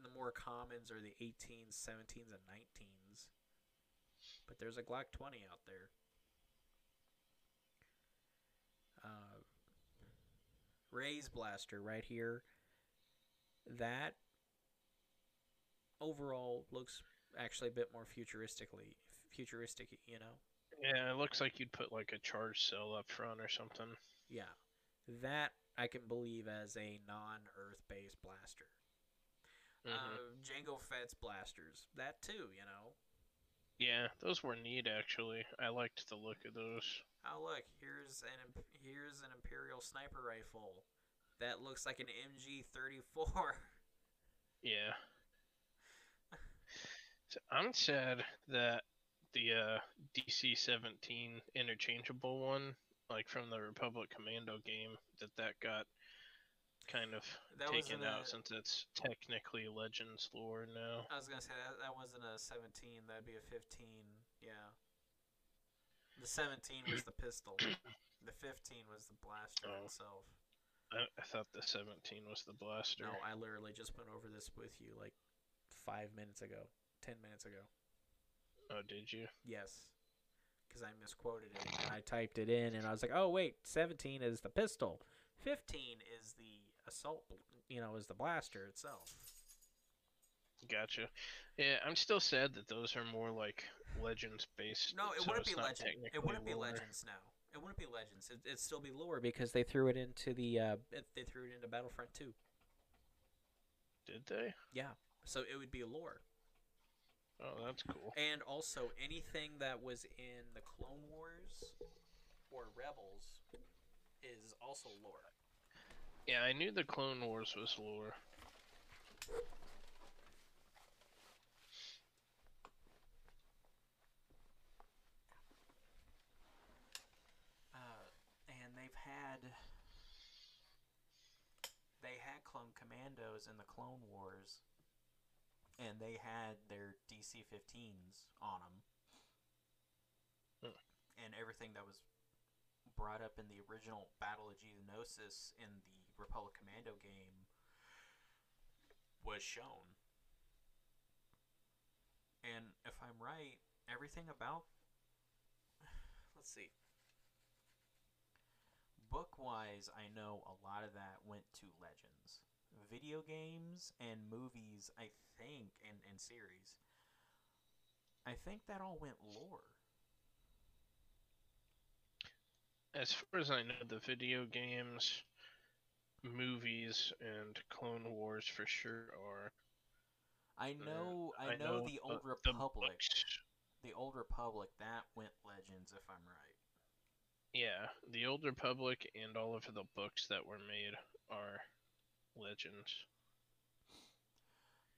the more commons are the 18s, 17s, and 19s. But there's a Glock 20 out there. Uh, Rey's blaster right here. That overall looks actually a bit more futuristically futuristic, you know. yeah, it looks like you'd put like a charge cell up front or something. Yeah. That I can believe as a non-earth based blaster. Mhm. Uh, Jango Fett's blasters. That too, you know. yeah, those were neat actually. I liked the look of those. Oh look, here's an here's an Imperial sniper rifle that looks like an MG34. Yeah. So I'm sad that the uh, DC-17 interchangeable one, like from the Republic Commando game, that that got kind of That taken out a- since it's technically Legends lore now. I was gonna say that that wasn't a 17. That'd be a 15. Yeah. The 17 was the pistol. The 15 was the blaster Oh. itself. I, I thought the 17 was the blaster. No, I literally just went over this with you like five minutes ago, ten minutes ago. Oh, did you? Yes, because I misquoted it and I typed it in, and I was like, "Oh wait, seventeen is the pistol, fifteen is the assault, you know, is the blaster itself." Gotcha. Yeah, I'm still sad that those are more like Legends based. No, it so wouldn't be not legend. It wouldn't be legends now. It wouldn't be legends. It, it'd still be lore because they threw it into the uh, they threw it into Battlefront two. Did they? Yeah, so it would be lore. Oh, that's cool. And also anything that was in the Clone Wars or Rebels is also lore. Yeah, I knew the Clone Wars was lore. Uh, and they've had they had clone commandos in the Clone Wars, and they had their DC-15s on them, Hmm. and everything that was brought up in the original Battle of Geonosis in the Republic Commando game was shown. And if I'm right, everything about let's see. Book wise, I know a lot of that went to Legends. Video games and movies, I think, and, and series, I think that all went lore. As far as I know, the video games, movies, and Clone Wars for sure are. I Uh, know, I, know, the Old the Republic. books. The Old Republic that went Legends, if I'm right. Yeah, the Old Republic and all of the books that were made are legends.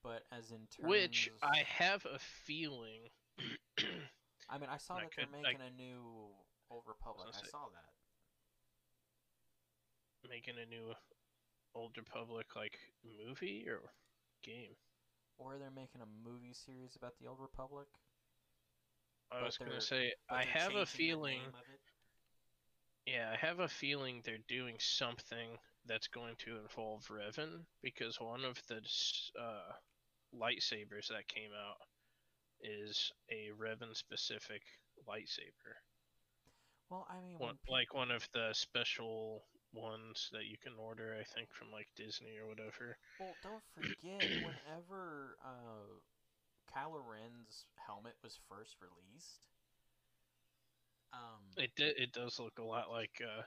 But as in terms, Which I have a feeling. I mean, I saw I that they're making a new Old Republic. gonna I saw that. making a new Old Republic like movie or game. Or they're making a movie series about the Old Republic. I But was gonna say I have a feeling. name of it. Yeah, I have a feeling they're doing something that's going to involve Revan because one of the uh, lightsabers that came out is a Revan specific lightsaber. Well, I mean, One, when pe- like one of the special ones that you can order, I think, from like Disney or whatever. well, don't forget whenever uh, Kylo Ren's helmet was first released. Um, It it does look a lot like. Uh,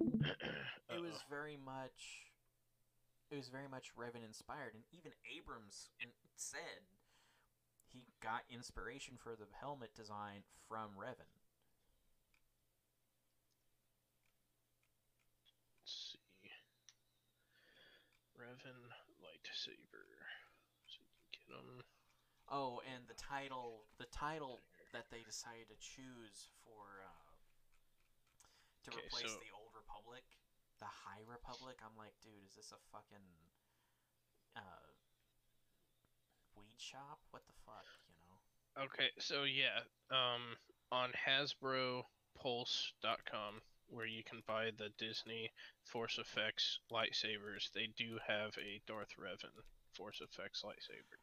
it was very much it was very much Revan inspired and even Abrams said he got inspiration for the helmet design from Revan. Let's see. Revan lightsaber. So you can get 'em. Oh, and the title the title that they decided to choose for uh, to Okay, replace so- the Republic, the High Republic. I'm like, dude, is this a fucking uh, weed shop? What the fuck, you know? Okay, so yeah, um, on HasbroPulse.com, where you can buy the Disney Force Effects lightsabers, they do have a Darth Revan Force Effects lightsaber.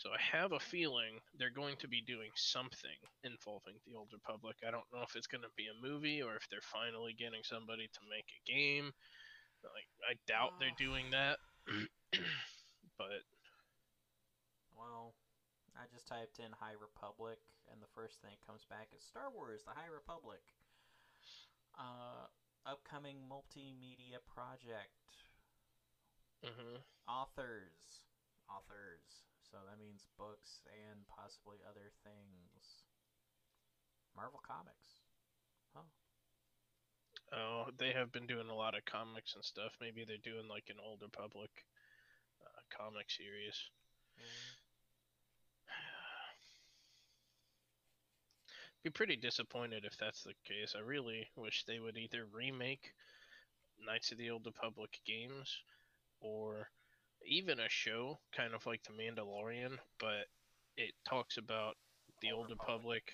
So I have a feeling they're going to be doing something involving the Old Republic. I don't know if it's going to be a movie or if they're finally getting somebody to make a game. Like I doubt they're Uh. doing that. but Well, I just typed in High Republic, and the first thing that comes back is Star Wars: The High Republic. Uh, upcoming multimedia project. mhm. Authors, authors. So that means books and possibly other things. Marvel Comics. Huh. Oh, they have been doing a lot of comics and stuff. Maybe they're doing like an Old Republic uh, comic series. Be pretty disappointed if that's the case. I really wish they would either remake Knights of the Old Republic games or even a show, kind of like The Mandalorian, but it talks about the Old Republic.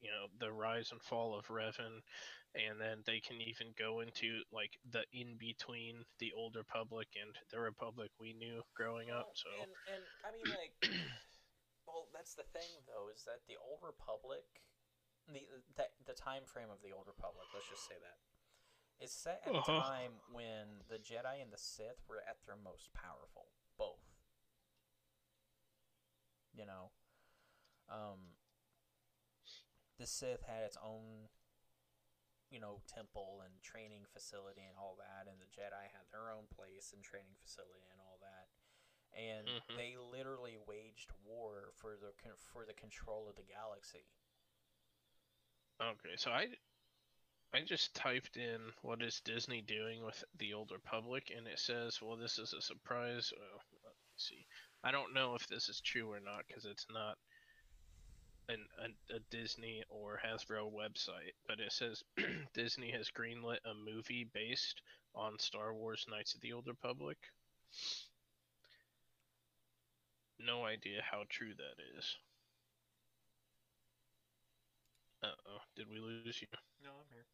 You know, the rise and fall of Revan, and then they can even go into like the in between the Old Republic and the Republic we knew growing up. So and, and I mean, like, well, that's the thing, though, is that the Old Republic, the that the time frame of the Old Republic, let's just say that, is set at a Uh-huh. time when the Jedi and the Sith were at their most powerful, both. You know, um, the Sith had its own, you know, temple and training facility and all that, and the Jedi had their own place and training facility and all that and Mhm. they literally waged war for the for the control of the galaxy. Okay, so I I just typed in what is Disney doing with the Old Republic, and it says, well, this is a surprise. Well, let me see. I don't know if this is true or not because it's not an, a, a Disney or Hasbro website, but it says Disney has greenlit a movie based on Star Wars Knights of the Old Republic. No idea how true that is. Uh oh, did we lose you? No, I'm here.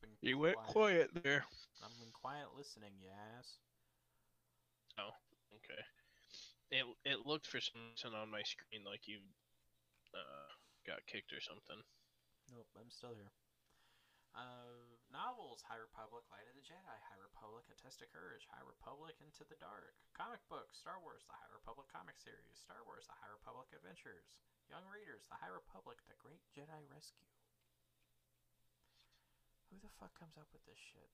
Been You went quiet. quiet there. I've been quiet listening, you ass. Oh, okay. It it looked for some reason on my screen like you uh, got kicked or something. Nope, I'm still here. Uh, novels: High Republic, Light of the Jedi, High Republic, A Test of Courage, High Republic, Into the Dark. Comic books: Star Wars: The High Republic comic series, Star Wars: The High Republic Adventures. Young readers: The High Republic: The Great Jedi Rescue. Who the fuck comes up with this shit?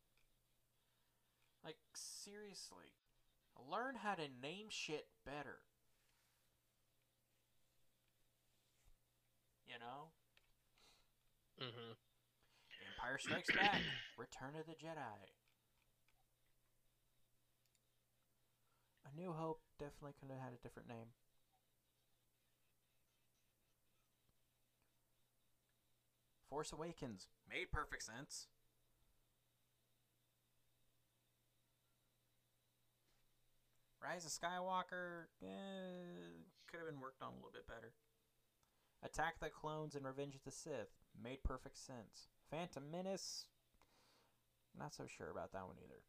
Like seriously, learn how to name shit better. You know. Mm-hmm. Empire Strikes Back, Return of the Jedi. A New Hope definitely could have had a different name. Force Awakens made perfect sense. Rise of Skywalker eh, could have been worked on a little bit better. Attack the Clones and Revenge of the Sith made perfect sense. Phantom Menace, not so sure about that one either.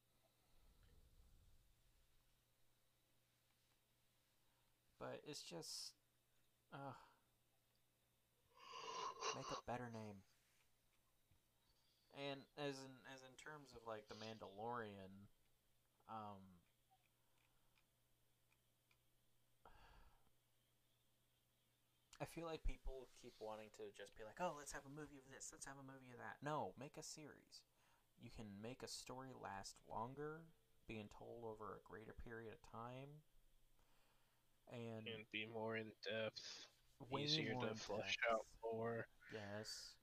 but it's just, make a better name. And as in as in terms of like the Mandalorian, um, I feel like people keep wanting to just be like, oh, let's have a movie of this, let's have a movie of that. No, make a series. You can make a story last longer, being told over a greater period of time, and, and be more in depth, way easier to flesh depth. out more, Yes.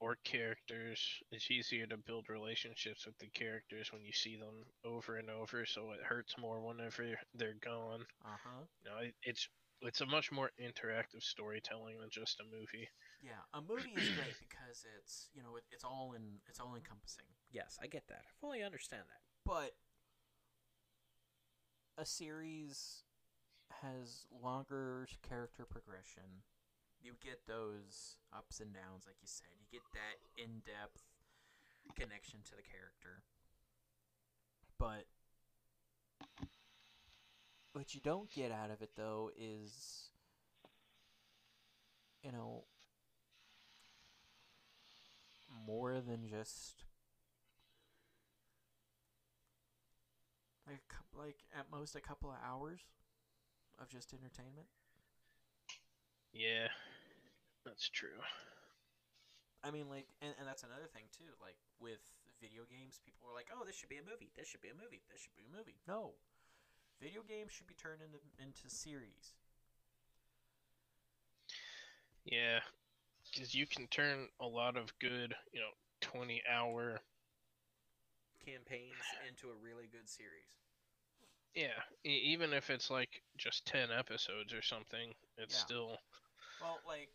Or or characters. It's easier to build relationships with the characters when you see them over and over, so it hurts more whenever they're gone. Uh huh. You know, it, it's it's a much more interactive storytelling than just a movie. Yeah, a movie is great because it's you know it, it's all in it's all encompassing. Yes, I get that. I fully understand that. But a series has longer character progression. You get those ups and downs, like you said. You get that in depth connection to the character. But what you don't get out of it though is you know more than just like like at most a couple of hours of just entertainment. Yeah, that's true. I mean, like, and, and that's another thing too. Like with video games, people were like, "Oh, this should be a movie. This should be a movie. This should be a movie." No, video games should be turned into into series. Yeah, because you can turn a lot of good, you know, twenty-hour. Campaigns into a really good series. Yeah, e- even if it's like just ten episodes or something, it's Yeah. still Well, like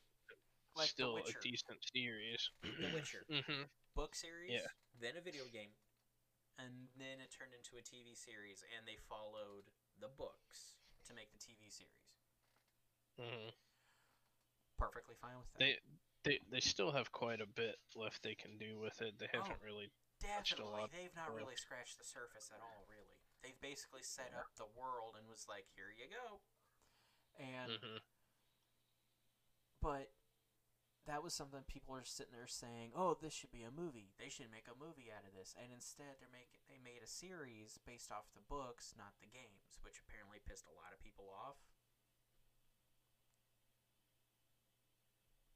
like The still a decent series. The Witcher hmm book series, Yeah. then a video game, and then it turned into a TV series, and they followed the books to make the TV series. Mm-hmm. Perfectly fine with that. They they they still have quite a bit left they can do with it. They haven't Oh. really. Definitely, they've not really scratched the surface at all. Really, they've basically set up the world and was like, "Here you go," and mm-hmm. but that was something people are sitting there saying, "Oh, this should be a movie. They should make a movie out of this." And instead, they're making they made a series based off the books, not the games, which apparently pissed a lot of people off.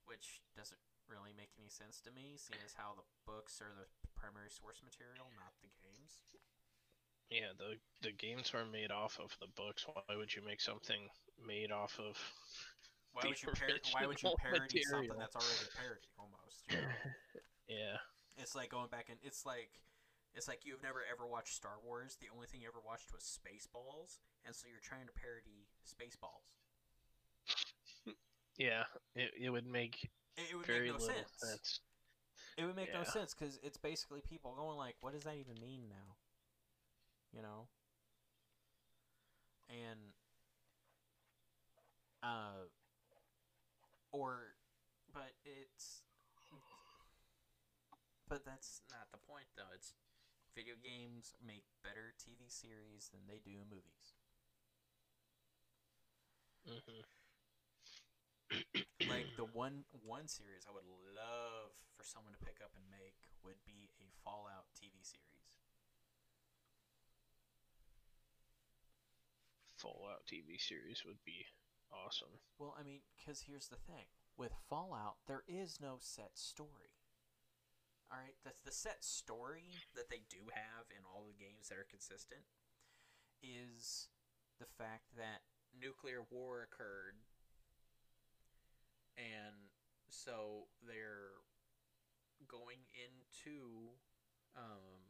Which doesn't really make any sense to me, seeing as how the books are the primary source material, not the games. Yeah, the the games were made off of the books. Why would you make something made off of? Why would you par- Why would you parody something that's already a parody almost? You know? Yeah. It's like going back and it's like it's like you've never ever watched Star Wars. The only thing you ever watched was Spaceballs, and so you're trying to parody Spaceballs. Yeah, it, it would make It, it would very make no sense. sense. It would make no sense because it's basically people going like, "What does that even mean now?" You know. And uh, or, but it's, but that's not the point though. It's video games make better TV series than they do movies. hmm like the one one series I would love for someone to pick up and make would be a Fallout TV series. Fallout TV series would be awesome. Well, I mean, because here's the thing: with Fallout, there is no set story. All right, the the set story that they do have in all the games that are consistent is the fact that nuclear war occurred, and so they're going into um,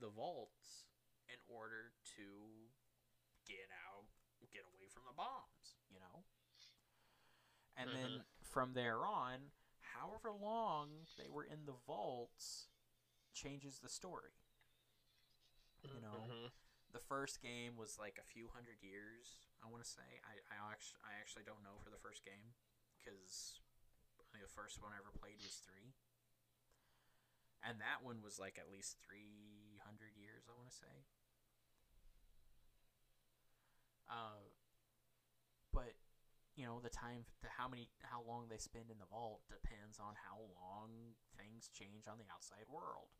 the vaults in order to get out, get away from the know? And then from there on, however long they were in the vaults changes the story. You know, Mhm. the first game was like a few hundred years, I want to say. I, I, actually, I actually don't know for the first game because the first one I ever played was 3. And that one was like at least 300 years, I want to say. Uh, you know the time the how many how long they spend in the vault depends on how long things change on the outside world.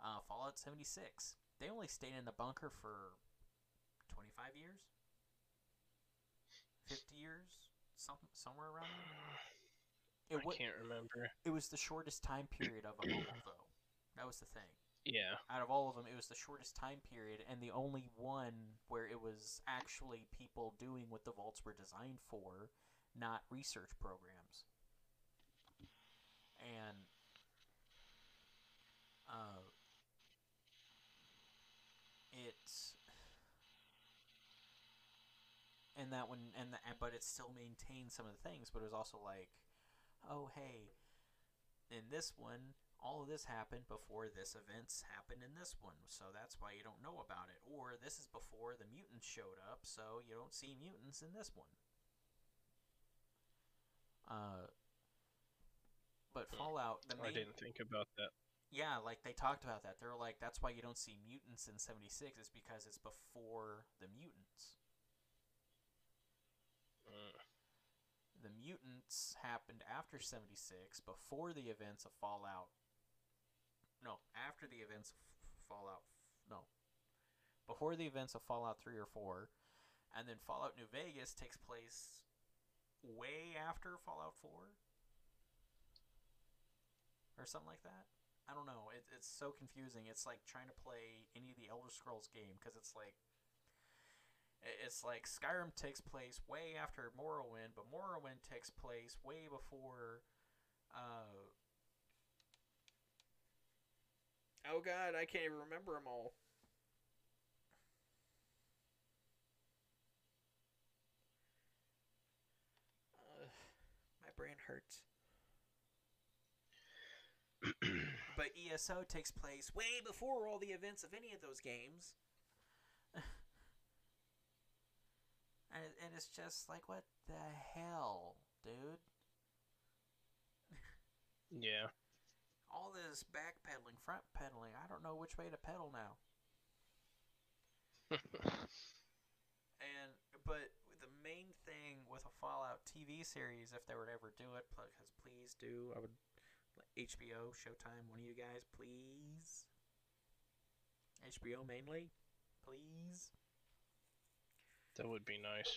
Uh, fallout 76 they only stayed in the bunker for 25 years? 50 years? Some, somewhere around there? I can't remember. it was the shortest time period of them all though. That was the thing Yeah. out of all of them, it was the shortest time period and the only one where it was actually people doing what the vaults were designed for, not research programs. And uh, it's and that one and the, but it still maintained some of the things, but it was also like, oh hey, in this one all of this happened before this events happened in this one, so that's why you don't know about it. Or this is before the mutants showed up, so you don't see mutants in this one. Uh, but Hmm. Fallout, the I didn't think about that. yeah, like they talked about that. They're like, that's why you don't see mutants in '76 is because it's before the mutants. Mm. the mutants happened after 76 before the events of fallout no after the events of fallout no. Before the events of fallout 3 or 4 and then fallout new vegas takes place way after fallout 4 or something like that? I don't know. It, it's so confusing. It's like trying to play any of the elder scrolls game because it's like it's like Skyrim takes place way after Morrowind, but Morrowind takes place way before. Uh... Oh God, I can't even remember them all. Uh, my brain hurts. But ESO takes place way before all the events of any of those games. and, and it's just like, what the hell, dude? yeah. All this backpedaling, front pedaling. I don't know which way to pedal now. And but the main thing with a Fallout TV series, if they were to ever do it, because please do, I would HBO, Showtime, one of you guys, please. HBO mainly, please. that would be nice.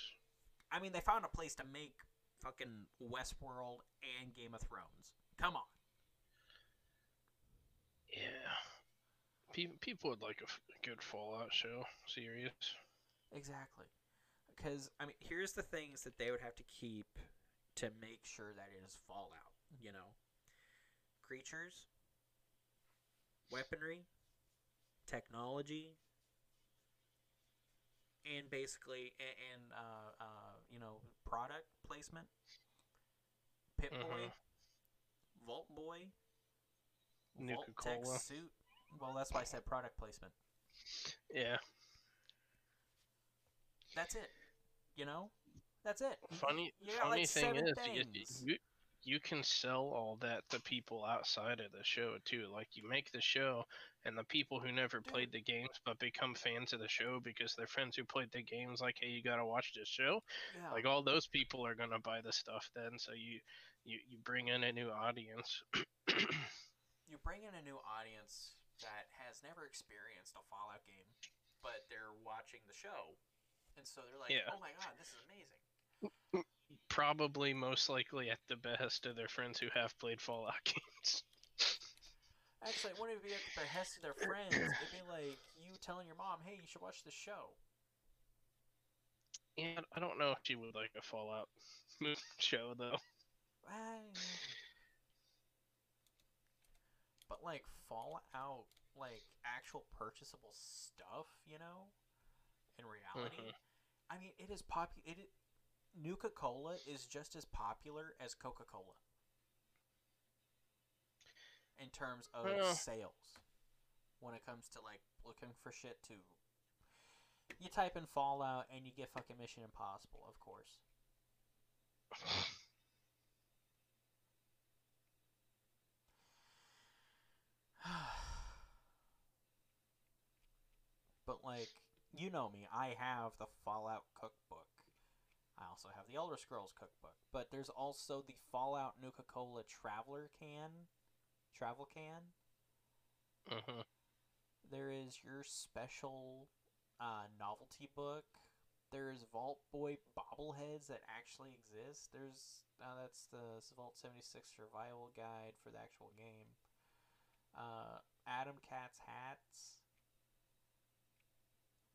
I mean, they found a place to make fucking Westworld and Game of Thrones. Come on. Yeah. Pe- people would like a good Fallout show series. Exactly. Because, I mean, here's the things that they would have to keep to make sure that it is Fallout, you know? Creatures, weaponry, technology, and basically, a- and, uh, uh, you know, product placement. Pip-Boy, Mhm. Vault Boy, Nuka Vault-Tec Cola. suit. Well, that's why I said product placement. Yeah. That's it. You know? That's it. Funny you got, funny like, thing is, you, you you can sell all that to people outside of the show too. Like you make the show, and the people who never Dude. played the games but become fans of the show because their friends who played the games like, hey, you gotta watch this show. yeah. Like all those people are gonna buy the stuff then. So you you you bring in a new audience. you bring in a new audience that has never experienced a Fallout game, but they're watching the show, and so they're like, Yeah. "Oh my god, this is amazing!" Probably most likely at the behest of their friends who have played Fallout games. Actually, it wouldn't be at the behest of their friends. It'd be like you telling your mom, "Hey, you should watch the show." And I don't know if she would like a Fallout show though. Ah, But like Fallout, like actual purchasable stuff, you know, in reality, Mhm. I mean, it is popular. It Nuka Cola is just as popular as Coca Cola in terms of sales. When it comes to like looking for shit to, you type in Fallout and you get fucking Mission Impossible, of course. but like you know me, I have the Fallout cookbook. I also have the Elder Scrolls cookbook, but there's also the Fallout Nuka Cola Traveler can, travel can. hmm There is your special uh, novelty book. There's Vault Boy bobbleheads that actually exist. There's uh, that's the Vault 76 survival guide for the actual game. Uh, Atom Cat's hats.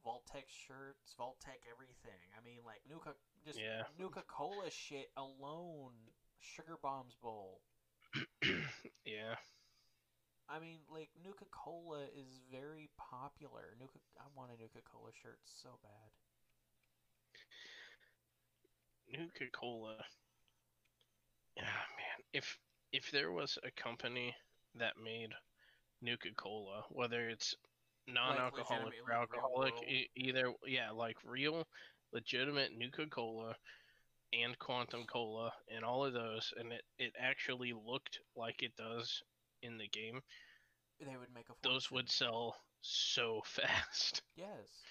Vault-Tec shirts, Vault-Tec everything. I mean, like Nuka, just Yeah. Nuka Cola shit alone. Sugar Bombs Bowl. yeah. I mean, like Nuka Cola is very popular. Nuka, I want a Nuka Cola shirt so bad. Nuka Cola. Yeah, man. If if there was a company that made Nuka Cola, whether it's non-alcoholic legitimately or alcoholic, e- either yeah, like real, legitimate Nuka Cola and Quantum Cola and all of those, and it it actually looked like it does in the game, They would make a those would sell so fast. Yes.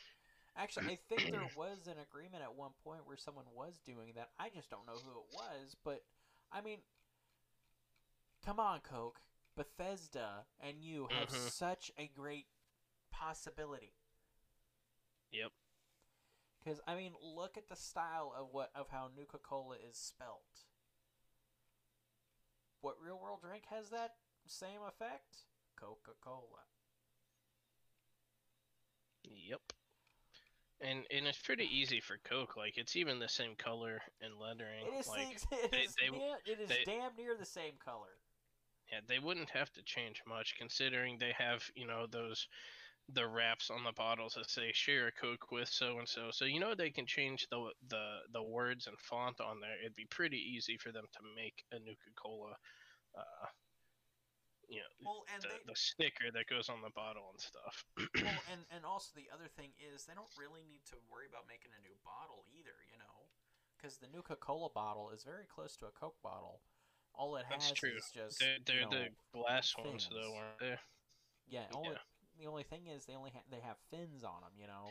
Actually, I think there was an agreement at one point where someone was doing that. I just don't know who it was, but I mean, come on, Coke. Bethesda and you have Mhm. such a great possibility. Yep. Because I mean, look at the style of what of how Nuka Cola is spelt. What real world drink has that same effect? Coca Cola. Yep. And and it's pretty easy for Coke. Like it's even the same color and lettering. It is, like it they- is they- near- it is they- damn near the same color. Yeah, they wouldn't have to change much considering they have you know those the wraps on the bottles that say share a Coke with so and so. So you know they can change the the the words and font on there. It'd be pretty easy for them to make a Nuka Cola. Uh, you know, Well, and the, they, the sticker that goes on the bottle and stuff. well, and and also the other thing is they don't really need to worry about making a new bottle either, you know, because the Nuka Cola bottle is very close to a Coke bottle. All it That's has true. is just They're, they're you know, the glass ones though, aren't they? yeah. Only, yeah. The only thing is they only ha- they have fins on them, you know.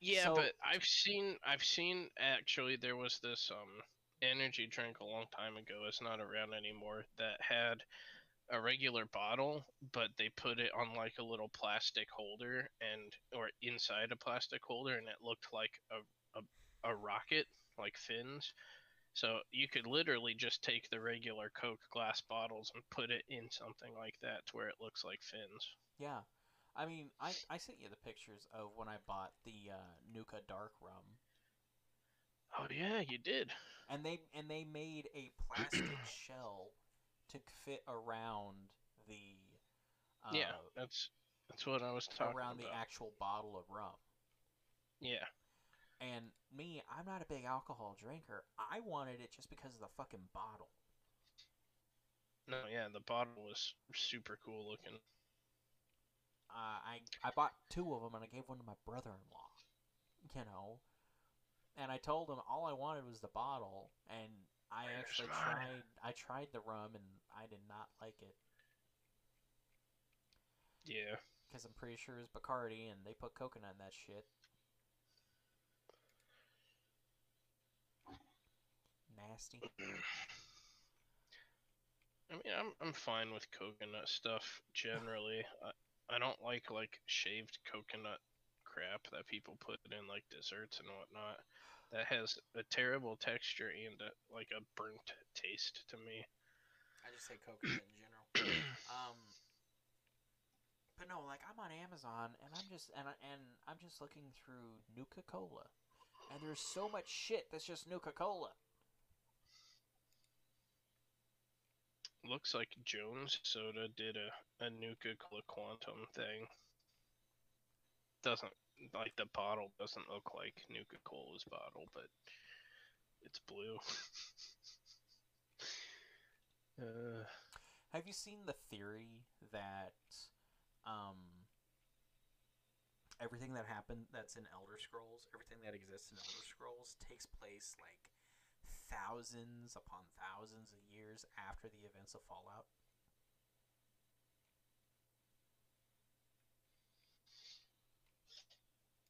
Yeah, So- but I've seen I've seen actually there was this um energy drink a long time ago. It's not around anymore. That had a regular bottle, but they put it on like a little plastic holder and or inside a plastic holder, and it looked like a a, a rocket, like fins. So you could literally just take the regular Coke glass bottles and put it in something like that to where it looks like fins. Yeah. I mean, I, I sent you the pictures of when I bought the uh, Nuka Dark Rum, Oh yeah, you did. and they and they made a plastic shell to fit around the uh, yeah, that's that's what I was talking around about. the actual bottle of rum. yeah. And me, I'm not a big alcohol drinker. I wanted it just because of the fucking bottle. No, yeah, the bottle was super cool looking. Uh, I I bought two of them and I gave one to my brother-in-law. You know, and I told him all I wanted was the bottle, and I Where's actually mine? tried. I tried the rum and I did not like it Yeah. because I'm pretty sure it's Bacardi and they put coconut in that shit. Nasty. I mean, I'm I'm fine with coconut stuff generally. I I don't like like shaved coconut crap that people put in like desserts and whatnot. That has a terrible texture and a, like a burnt taste to me. I just say coconut in general. Um, but no, like I'm on Amazon and I'm just and I, and I'm just looking through Nuka Cola, and there's so much shit that's just Nuka Cola. Looks like Jones Soda did a a Nuka Cola Quantum thing. Doesn't like the bottle doesn't look like Nuka Cola's bottle, but it's blue. uh, Have you seen the theory that um everything that happened that's in Elder Scrolls, everything that exists in Elder Scrolls takes place like thousands upon thousands of years after the events of Fallout?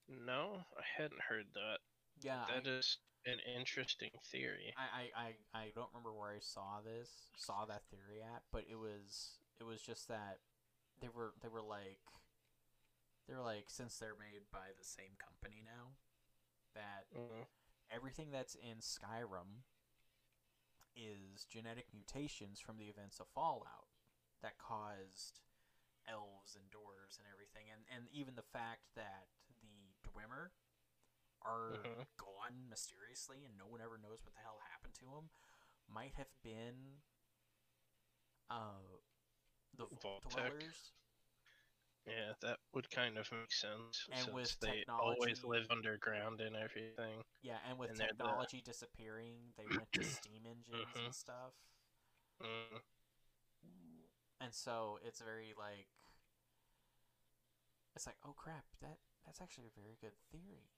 no, I hadn't heard that. Yeah, I- That is an interesting theory. I, I, I, I don't remember where I saw this, saw that theory at, but it was it was just that they were they were like they were like since they're made by the same company now that Mhm. Everything that's in Skyrim is genetic mutations from the events of Fallout that caused elves and dwarves and everything and and even the fact that the Dwemer are Mhm. gone mysteriously and no one ever knows what the hell happened to them might have been uh the Vault dwellers Yeah, that would kind of make sense And with they always live underground and everything. yeah and with And they're the- technology disappearing they went to steam engines Mhm. and stuff Mm, and so it's very like it's like oh crap that that's actually a very good theory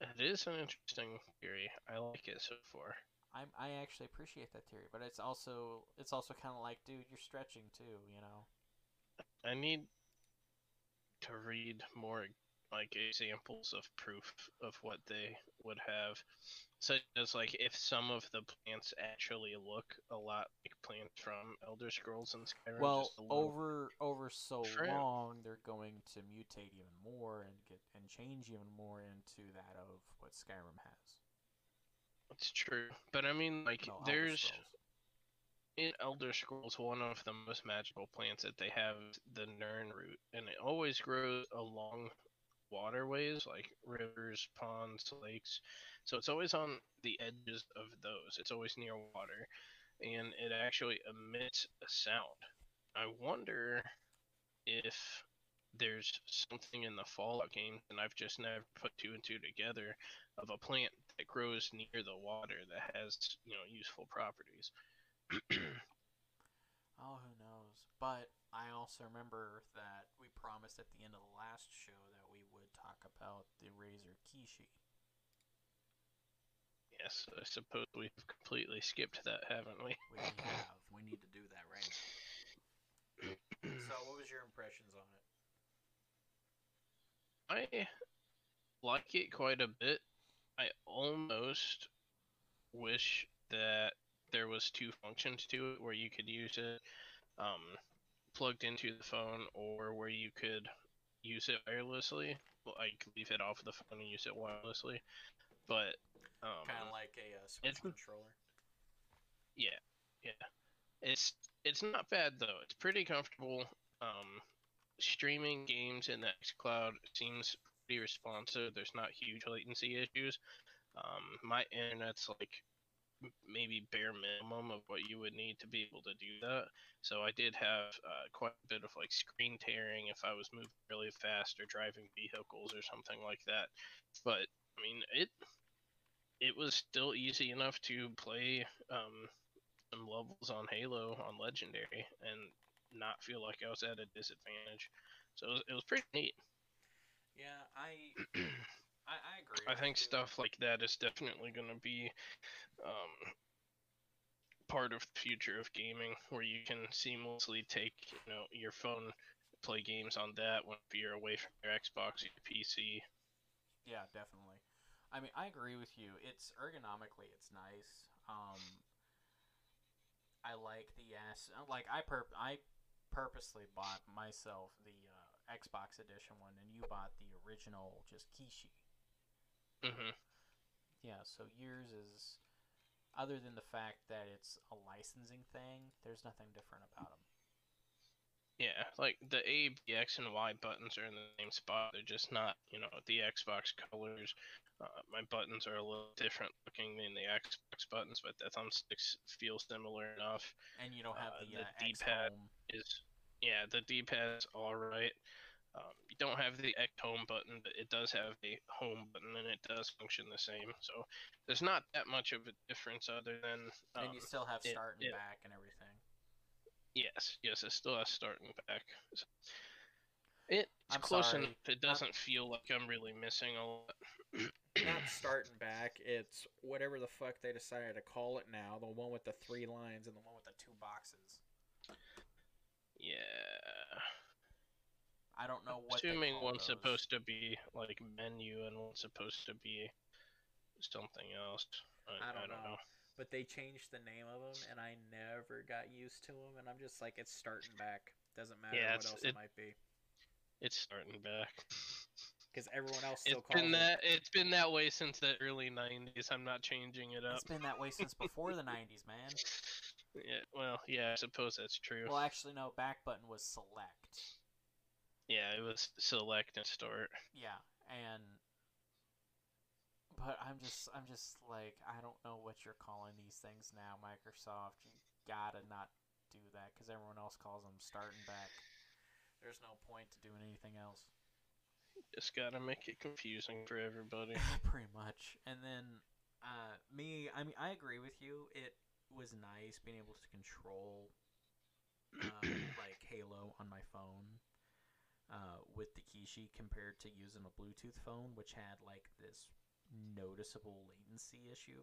it is an interesting theory. I like it so far. i i actually appreciate that theory but it's also it's also kind of like dude you're stretching too you know I need to read more like examples of proof of what they would have, such as like if some of the plants actually look a lot like plants from Elder Scrolls and Skyrim. well just a little- over over so long they're going to mutate even more and get and change even more into that of what skyrim has It's true, but I mean like No, there's Scrolls. In Elder Scrolls, one of the most magical plants that they have is the Nirnroot, and it always grows along waterways like rivers, ponds, lakes. So it's always on the edges of those. It's always near water, and it actually emits a sound. I wonder if there's something in the Fallout game, and I've just never put two and two together, of a plant that grows near the water that has you know useful properties. Oh, who knows? But I also remember that we promised at the end of the last show that we would talk about the Razer Kishi. Yes, I suppose we've completely skipped that, haven't we? We have. We need to do that right now. So, what was your impressions on it? I like it quite a bit. I almost wish that there was two functions to it where you could use it um, plugged into the phone or where you could use it wirelessly. Like leave it off the phone and use it wirelessly. But um, Kind of like a uh, Switch it's- controller. It's it's not bad though. It's pretty comfortable. Um, streaming games in the xCloud seems pretty responsive. There's not huge latency issues. Um, my internet's like maybe bare minimum of what you would need to be able to do that. So I did have uh, quite a bit of like screen tearing if I was moving really fast or driving vehicles or something like that. But I mean it it was still easy enough to play um, some levels on Halo on Legendary and not feel like I was at a disadvantage. So it was, it was pretty neat. Yeah, I I, I agree. I think you. stuff like that is definitely going to be um, part of the future of gaming, where you can seamlessly take you know your phone, play games on that when you're away from your Xbox or your PC. Yeah, definitely. I mean, I agree with you. It's ergonomically, it's nice. Um, I like the ass. Like I perp, I purposely bought myself the uh, Xbox edition one, and you bought the original, just Kishi. Hmm Yeah, so yours is, other than the fact that it's a licensing thing, there's nothing different about them. Yeah, like the A, B, X, and Y buttons are in the same spot. They're just not, you know, the Xbox colors. Uh, my buttons are a little different looking than the Xbox buttons, but the thumbsticks feel similar enough. And you don't have Uh, the, the uh, D-pad. X-Home. Is yeah, the D-pad's all right. Um, you don't have the X home button, but it does have a home button, and it does function the same. So there's not that much of a difference, other than um, and you still have it- start and it- back and everything. Yes, yes, it still has start and back. So It's I'm close sorry, enough. It doesn't feel like I'm really missing a lot. not starting back. It's whatever the fuck they decided to call it now. The one with the three lines and the one with the two boxes. yeah. I don't know what. they Assuming one's those. supposed to be like menu and one's supposed to be something else. I, I don't, know. But they changed the name of them, and I never got used to them. And I'm just like, it's starting back. Doesn't matter Yeah, what else it, it- might be, It's starting back. because everyone else still It's calls been it. that. It's been that way since the early '90s. I'm not changing it up. It's been that way since before the '90s, man. Yeah. Well, yeah. I suppose that's true. Well, actually, no. Back button was select. Yeah, it was select and start. Yeah, and but I'm just I'm just like I don't know what you're calling these things now, Microsoft. You gotta not do that because everyone else calls them starting back. There's no point to doing anything else. Just gotta make it confusing for everybody. Pretty much. And then uh, me, I mean, I agree with you. It was nice being able to control uh, like Halo on my phone uh, with the Kishi compared to using a Bluetooth phone, which had like this noticeable latency issue.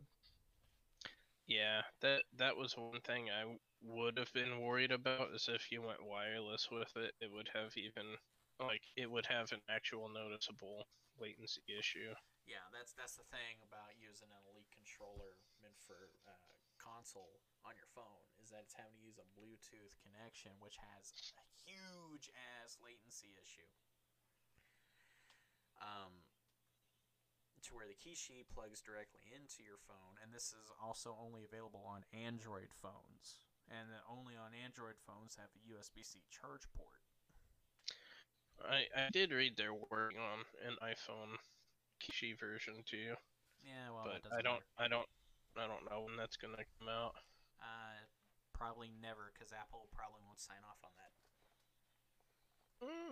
Yeah, that that was one thing I would have been worried about is if you went wireless with it, it would have even like it would have an actual noticeable latency issue. Yeah, that's that's the thing about using an Elite controller meant for uh, console on your phone that it's having to use a Bluetooth connection, which has a huge ass latency issue. Um, to where the Kishi plugs directly into your phone, and this is also only available on Android phones, and only on Android phones have a USB-C charge port. I I did read they're working on an iPhone Kishi version too, Yeah, well, but I don't matter. I don't I don't know when that's gonna come out. Probably never, because Apple probably won't sign off on that. Mm,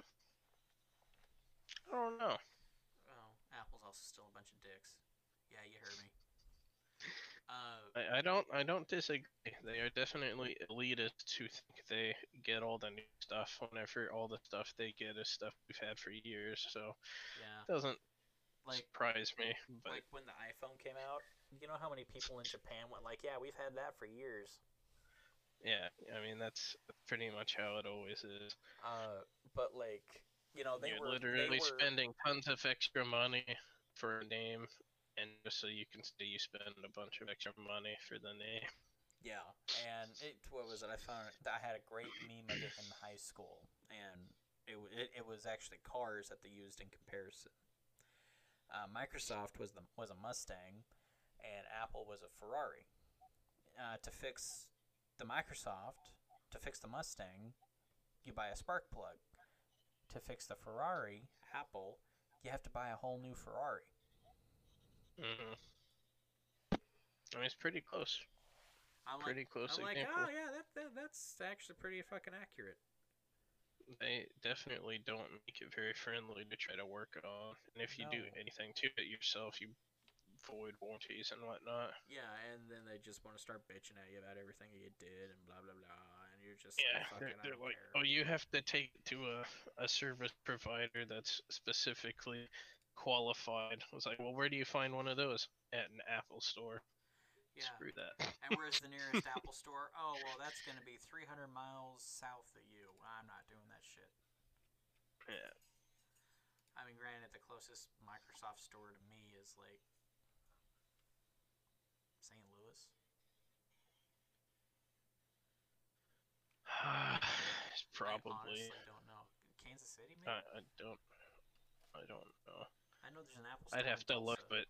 I don't know. Well, Apple's also still a bunch of dicks. Yeah, you heard me. Uh, I, I don't I don't disagree. They are definitely elitist who think they get all the new stuff whenever all the stuff they get is stuff we've had for years. So yeah, it doesn't like surprise me. But like when the iPhone came out, you know how many people in Japan went like, "Yeah, we've had that for years." Yeah, I mean that's pretty much how it always is. Uh, but like, you know, they You're were literally they were, spending tons of extra money for a name, and just so you can say you spend a bunch of extra money for the name. Yeah, and it what was it? I found I had a great meme of it in high school, and it it, it was actually cars that they used in comparison. Uh, Microsoft was the was a Mustang, and Apple was a Ferrari. Uh, to fix the Microsoft, to fix the Mustang, you buy a spark plug. To fix the Ferrari, Apple, you have to buy a whole new Ferrari. Mm-hmm. I mean, it's pretty close. I'm like, Pretty close I'm like, oh yeah, that, that that's actually pretty fucking accurate. They definitely don't make it very friendly to try to work on. And if you do anything to it yourself, you void warranties and whatnot. Yeah, and then they just want to start bitching at you about everything you did and blah blah blah, and you're just Yeah, like, they're, they're like, oh, you have to take it to a, a service provider that's specifically qualified. I was like, well, where do you find one of those? At an Apple store. yeah. Screw that. And where's the nearest Apple store? Oh well, that's gonna be 300 miles south of you. I'm not doing that shit. Yeah. I mean, granted, the closest Microsoft store to me is like I Probably. honestly don't know. Kansas City, maybe. I, I don't. I don't know. I know there's an Apple store. I'd have to look, but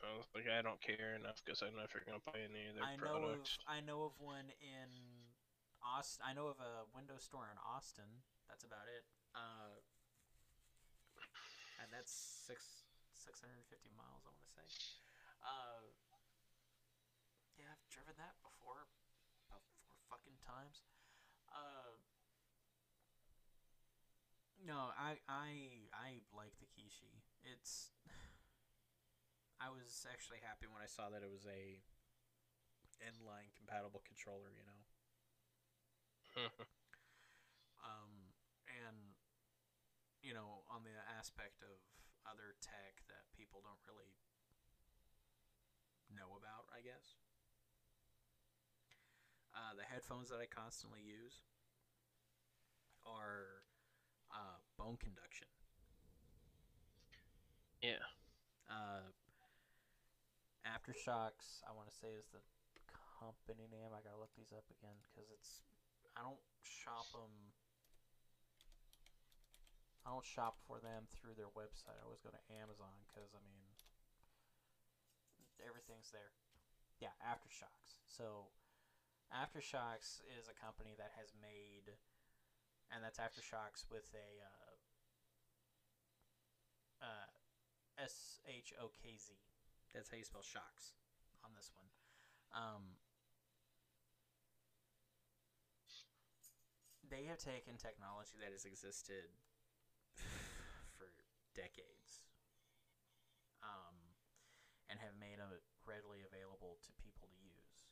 I was like, I don't care enough because I'm never gonna buy any of their I know of. I know of one in Austin. I know of a window store in Austin. That's about it. Uh, and that's six six hundred and fifty miles. I want to say. Uh, yeah, I've driven that before, about four fucking times. Uh, no, I I I like the Kishi. It's. I was actually happy when I saw that it was a inline compatible controller, you know. Um, and you know, on the aspect of other tech that people don't really know about, I guess. Uh, the headphones that I constantly use are uh, Bone Conduction. Yeah. Uh, AfterShokz, I want to say is the company name. I gotta look these up again because it's. I don't shop them. I don't shop for them through their website. I always go to Amazon because I mean, everything's there. Yeah, AfterShokz. So, AfterShokz is a company that has made, and that's AfterShokz with a uh, uh, S H O K Z. That's how you spell shocks on this one. Um, they have taken technology that has existed for decades um, and have made it readily available to people to use.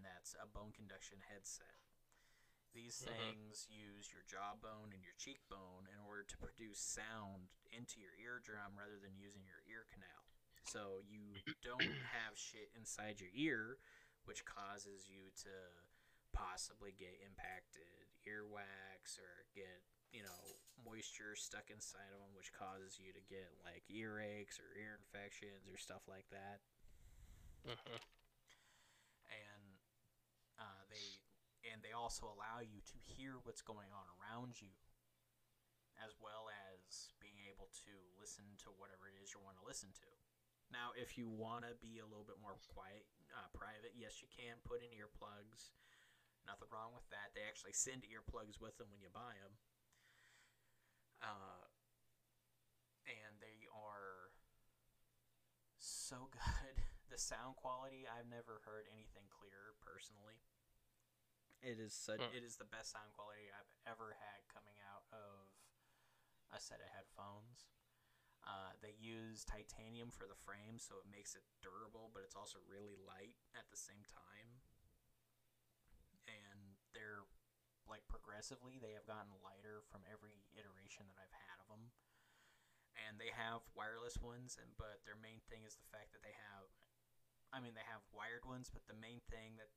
And that's a bone conduction headset. These Mhm. things use your jawbone and your cheekbone in order to produce sound into your eardrum rather than using your ear canal. So you don't have shit inside your ear, which causes you to possibly get impacted earwax or get, you know, moisture stuck inside of them, which causes you to get like earaches or ear infections or stuff like that. hmm and uh, they and they also allow you to hear what's going on around you, as well as being able to listen to whatever it is you want to listen to. Now, if you want to be a little bit more quiet, uh, private, yes, you can put in earplugs. Nothing wrong with that. They actually send earplugs with them when you buy them. Uh, and they are so good. The sound quality, I've never heard anything clearer personally. It is such, Hmm. it is the best sound quality I've ever had coming out of a set of headphones. Uh, they use titanium for the frame, so it makes it durable, but it's also really light at the same time. And they're like progressively, they have gotten lighter from every iteration that I've had of them. And they have wireless ones, and but their main thing is the fact that they have. I mean, they have wired ones, but the main thing that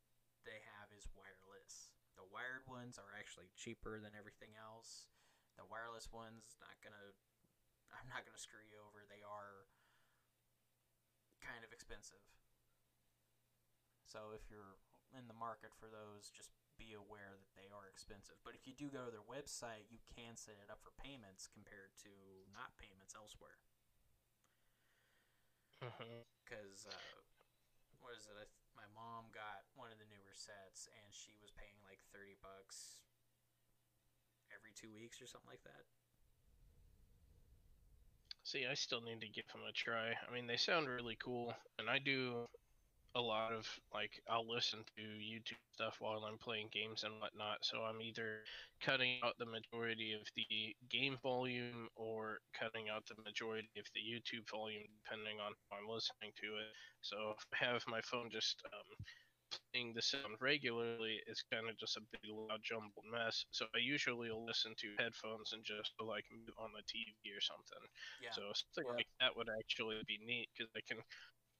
they have is wireless. The wired ones are actually cheaper than everything else. The wireless ones not gonna. I'm not gonna screw you over. They are kind of expensive. So if you're in the market for those, just be aware that they are expensive. But if you do go to their website, you can set it up for payments compared to not payments elsewhere. hmm Because uh, what is it? My mom got one of the newer sets, and she was paying like thirty bucks every two weeks or something like that. See, I still need to give them a try. I mean, they sound really cool, and I do a lot of like I'll listen to YouTube stuff while I'm playing games and whatnot. So I'm either cutting out the majority of the game volume or cutting out the majority of the YouTube volume, depending on how I'm listening to it. So if I have my phone just um, playing the sound regularly, it's kind of just a big loud jumbled mess. So I usually listen to headphones and just like mute on the TV or something. Yeah. So something Yeah. like that would actually be neat because I can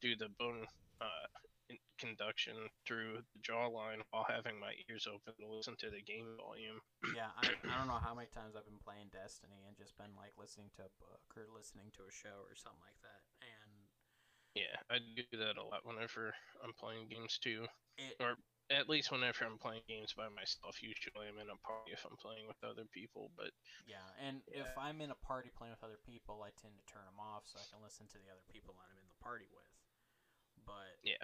do the bone uh, in- conduction through the jawline while having my ears open to listen to the game volume. yeah, I, I don't know how many times I've been playing Destiny and just been like listening to a book or listening to a show or something like that, and Yeah, I do that a lot whenever I'm playing games too. it Or at least whenever I'm playing games by myself. Usually I'm in a party if I'm playing with other people, but yeah, and if I'm in a party playing with other people, I tend to turn them off so I can listen to the other people that I'm in the party with. But yeah.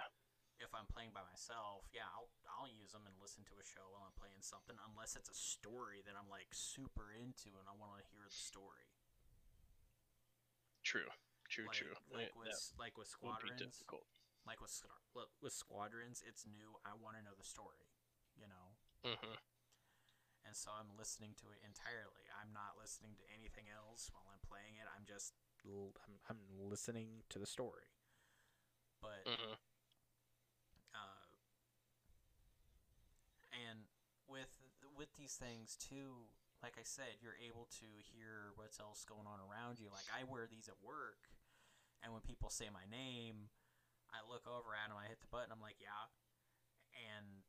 if I'm playing by myself, yeah, I'll I'll use them and listen to a show while I'm playing something, unless it's a story that I'm like super into and I want to hear the story. True. True, like, true. Like with that like with squadrons, like with with squadrons, it's new. I want to know the story, you know. Mm-hmm. And so I'm listening to it entirely. I'm not listening to anything else while I'm playing it. I'm just I'm, I'm listening to the story. But hmm uh, and with with these things too, like I said, you're able to hear what's else going on around you. Like I wear these at work, and when people say my name, I look over at them. I hit the button. I'm like, yeah, and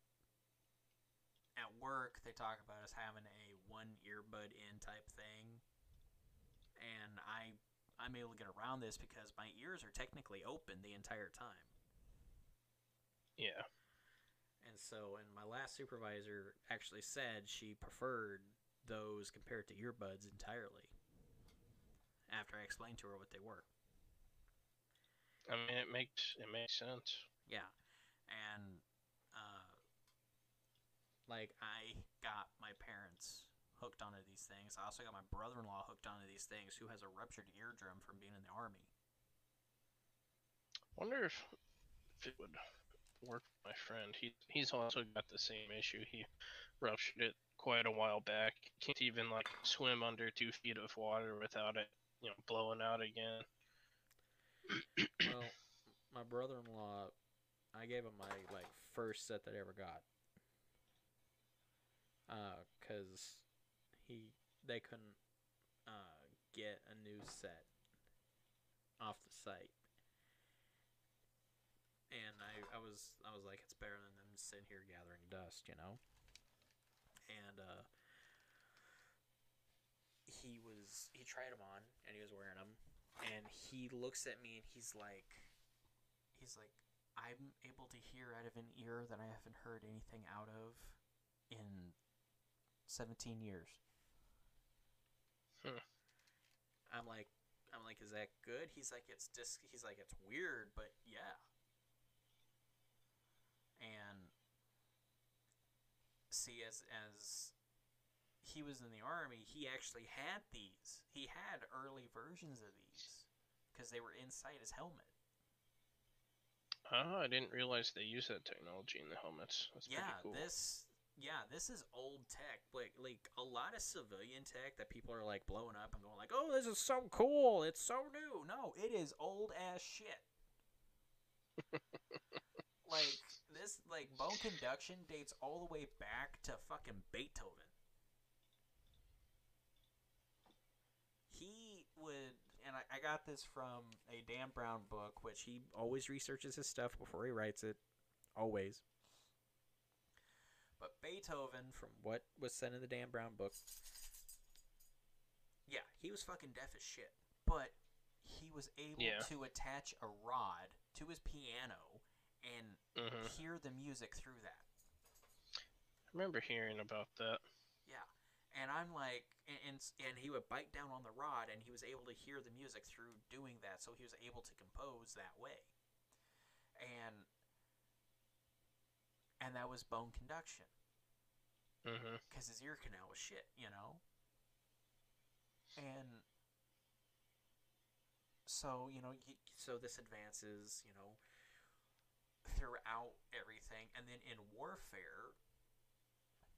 at work they talk about us having a one earbud in type thing and I I'm able to get around this because my ears are technically open the entire time. Yeah. And so, and my last supervisor actually said she preferred those compared to earbuds entirely. After I explained to her what they were. I mean, it makes it makes sense. Yeah, and uh, like I got my parents hooked onto these things. I also got my brother-in-law hooked onto these things, who has a ruptured eardrum from being in the army. Wonder if, if it would work with my friend. He he's also got the same issue. He ruptured it quite a while back. Can't even like swim under two feet of water without it, you know, blowing out again. well, my brother-in-law, I gave him my like first set that I ever got. Uh, cause he they couldn't uh get a new set off the site. And I, I was I was like it's better than them sitting here gathering dust, you know. And uh he was he tried them on and he was wearing them and he looks at me and he's like he's like i'm able to hear out of an ear that i haven't heard anything out of in 17 years Hmm. I'm like i'm like is that good he's like it's just he's like it's weird but yeah and see as as he was in the army, he actually had these. He had early versions of these because they were inside his helmet. Oh, I didn't realize they use that technology in the helmets. That's yeah, pretty cool. this yeah, this is old tech. Like like a lot of civilian tech that people are like blowing up and going like, "Oh, this is so cool. It's so new." No, it is old ass shit. like this like bone conduction dates all the way back to fucking Beethoven. He would and I, I got this from a Dan Brown book, which he always researches his stuff before he writes it. Always. But Beethoven, from what was said in the Dan Brown book, yeah, he was fucking deaf as shit. But he was able Yeah. to attach a rod to his piano and hmm hear the music through that. I remember hearing about that. Yeah. And I'm like, and, and and he would bite down on the rod, and he was able to hear the music through doing that, so he was able to compose that way. And and that was bone conduction, mm-hmm. because his ear canal was shit, you know. And so you know, so this advances, you know, throughout everything, and then in warfare,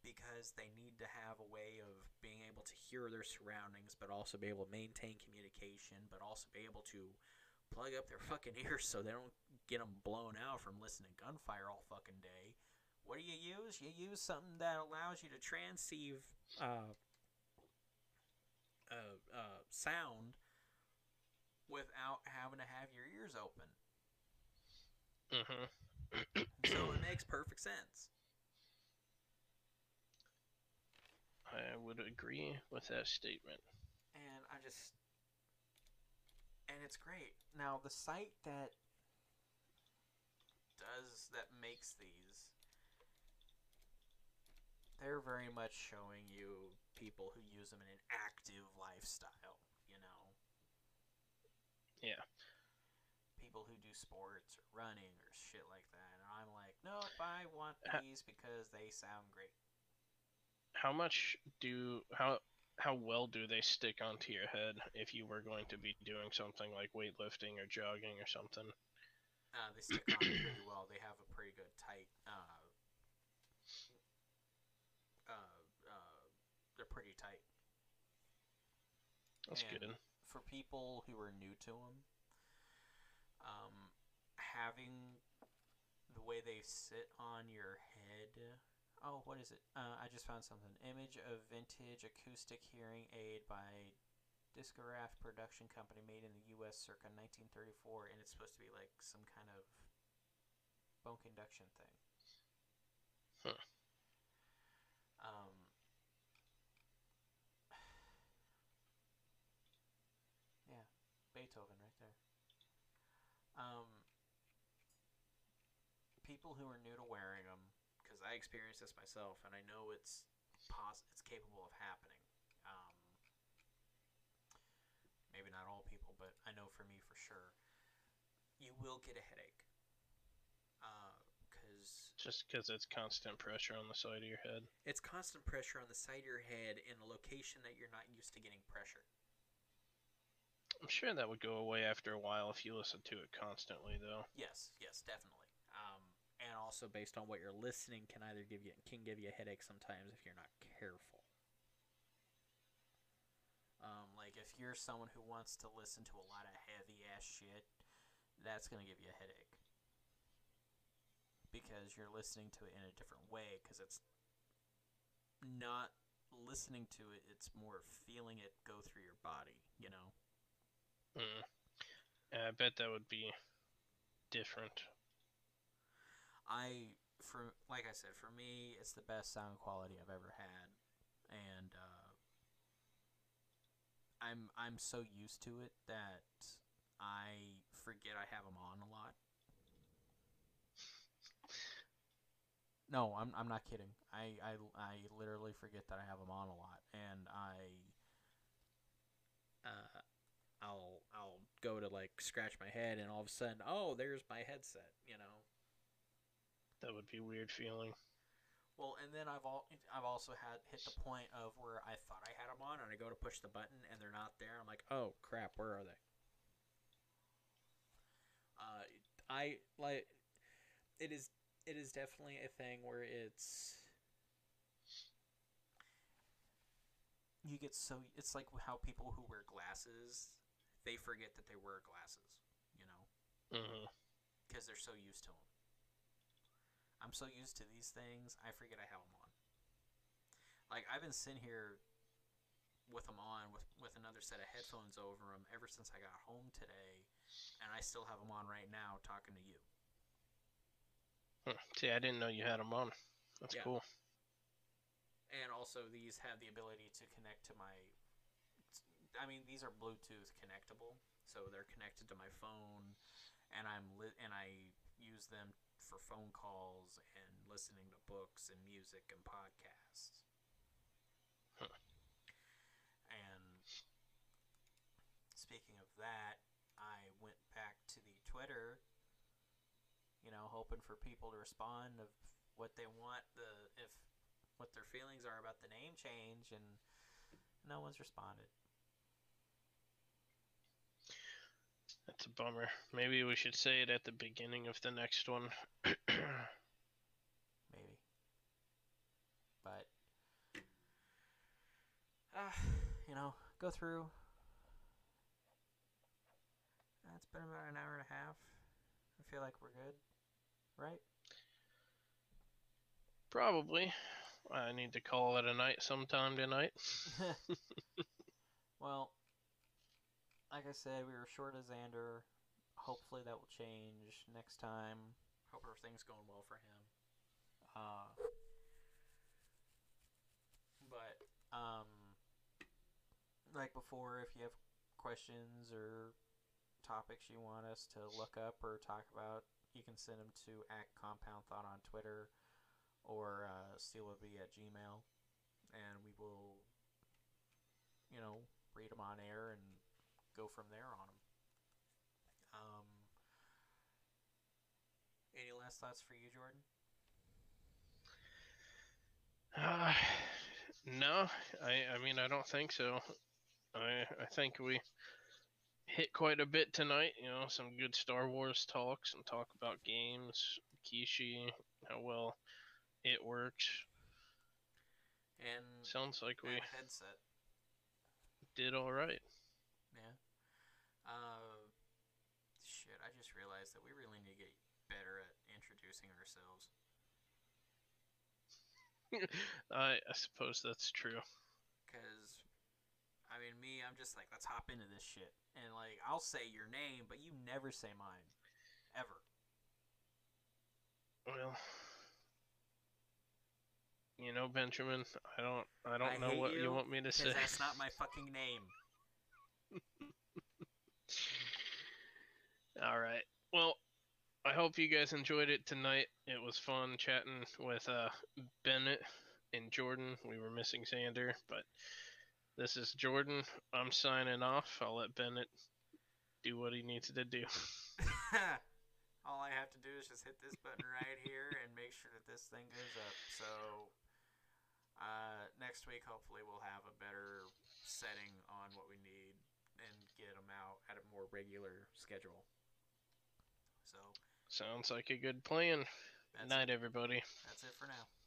because they need to have a way of being able to hear their surroundings, but also be able to maintain communication, but also be able to plug up their fucking ears so they don't get them blown out from listening to gunfire all fucking day. What do you use? You use something that allows you to transceive uh, uh, uh, sound without having to have your ears open. hmm So it makes perfect sense. I would agree with that statement. and I just and it's great. Now the site that does that makes these they're very much showing you people who use them in an active lifestyle, you know. Yeah. People who do sports or running or shit like that. And I'm like, nope, I want these because they sound great. How much do how how well do they stick onto your head if you were going to be doing something like weightlifting or jogging or something? Uh, they stick on pretty well. They have a pretty good tight. Uh, uh, uh, they're pretty tight. That's And good. For people who are new to them, um, having the way they sit on your head. Oh, what is it? Uh, I just found something. Image of vintage acoustic hearing aid by Discograph Production Company, made in the U.S. circa 1934, and it's supposed to be like some kind of bone conduction thing. Huh. Um, people who are new to wearing them, because I experienced this myself, and I know it's pos- it's capable of happening. Um, maybe not all people, but I know for me for sure, you will get a headache. Because uh, just because it's constant pressure on the side of your head. It's constant pressure on the side of your head in a location that you're not used to getting pressure. I'm sure that would go away after a while if you listen to it constantly, though. Yes, yes, definitely. Um, and also based on what you're listening, can either give you can give you a headache sometimes if you're not careful. Um, like if you're someone who wants to listen to a lot of heavy ass shit, that's gonna give you a headache because you're listening to it in a different way because it's not listening to it; it's more feeling it go through your body. You know. Mm. I bet that would be different. I for like I said, for me, it's the best sound quality I've ever had, and uh, I'm I'm so used to it that I forget I have them on a lot. No, I'm I'm not kidding. I I, I literally forget that I have them on a lot, and I uh, I'll I'll go to like scratch my head, and all of a sudden, oh, there's my headset. You know. That would be a weird feeling. Well, and then I've all I've also had hit the point of where I thought I had them on, and I go to push the button, and they're not there. I'm like, oh crap, where are they? Uh, I like it is it is definitely a thing where it's you get so it's like how people who wear glasses they forget that they wear glasses, you know, because they're so used to them. I'm so used to these things, I forget I have them on. Like I've been sitting here with them on with with another set of headphones over them ever since I got home today, and I still have them on right now talking to you. Hmm. See, I didn't know you had them on. That's Yeah. cool. And also these have the ability to connect to my I mean these are Bluetooth connectable, so they're connected to my phone and I'm li- and I use them for phone calls and listening to books and music and podcasts. Huh. And speaking of that, I went back to the Twitter, you know, hoping for people to respond of what they want the if what their feelings are about the name change and no one's responded. That's a bummer. Maybe we should say it at the beginning of the next one. maybe. But uh, you know, go through. It's been about an hour and a half. I feel like we're good, right? Probably. I need to call it a night sometime tonight. well, like I said, we were short of Xander. Hopefully that will change next time. Hope everything's going well for him. Uh, but um, like before, if you have questions or topics you want us to look up or talk about, you can send them to at Compound Thought on Twitter or uh, steelabee at Gmail, and we will, you know, read them on air and go from there on them. Um, any last thoughts for you, Jordan? Uh, no, I I mean I don't think so. I I think we hit quite a bit tonight. You know, some good Star Wars talk, some talk about games, Kishi, how well it works. And Sounds like we headset. did all right. Uh, shit, I just realized that we really need to get better at introducing ourselves. I I suppose that's true. Because, I mean, me, I'm just like, let's hop into this shit. And, like, I'll say your name, but you never say mine. Ever. Well, you know, Benjamin, I don't I don't I know what you you want me to Because say. that's not my fucking name. All right. Well, I hope you guys enjoyed it tonight. It was fun chatting with uh, Bennett and Jordan. We were missing Xander, but this is Jordan. I'm signing off. I'll let Bennett do what he needs to do. All I have to do is just hit this button right here and make sure that this thing goes up. So uh, next week, hopefully, we'll have a better setting on what we need and get them out at a more regular schedule. So Sounds like a good plan. Night, everybody. That's it for now.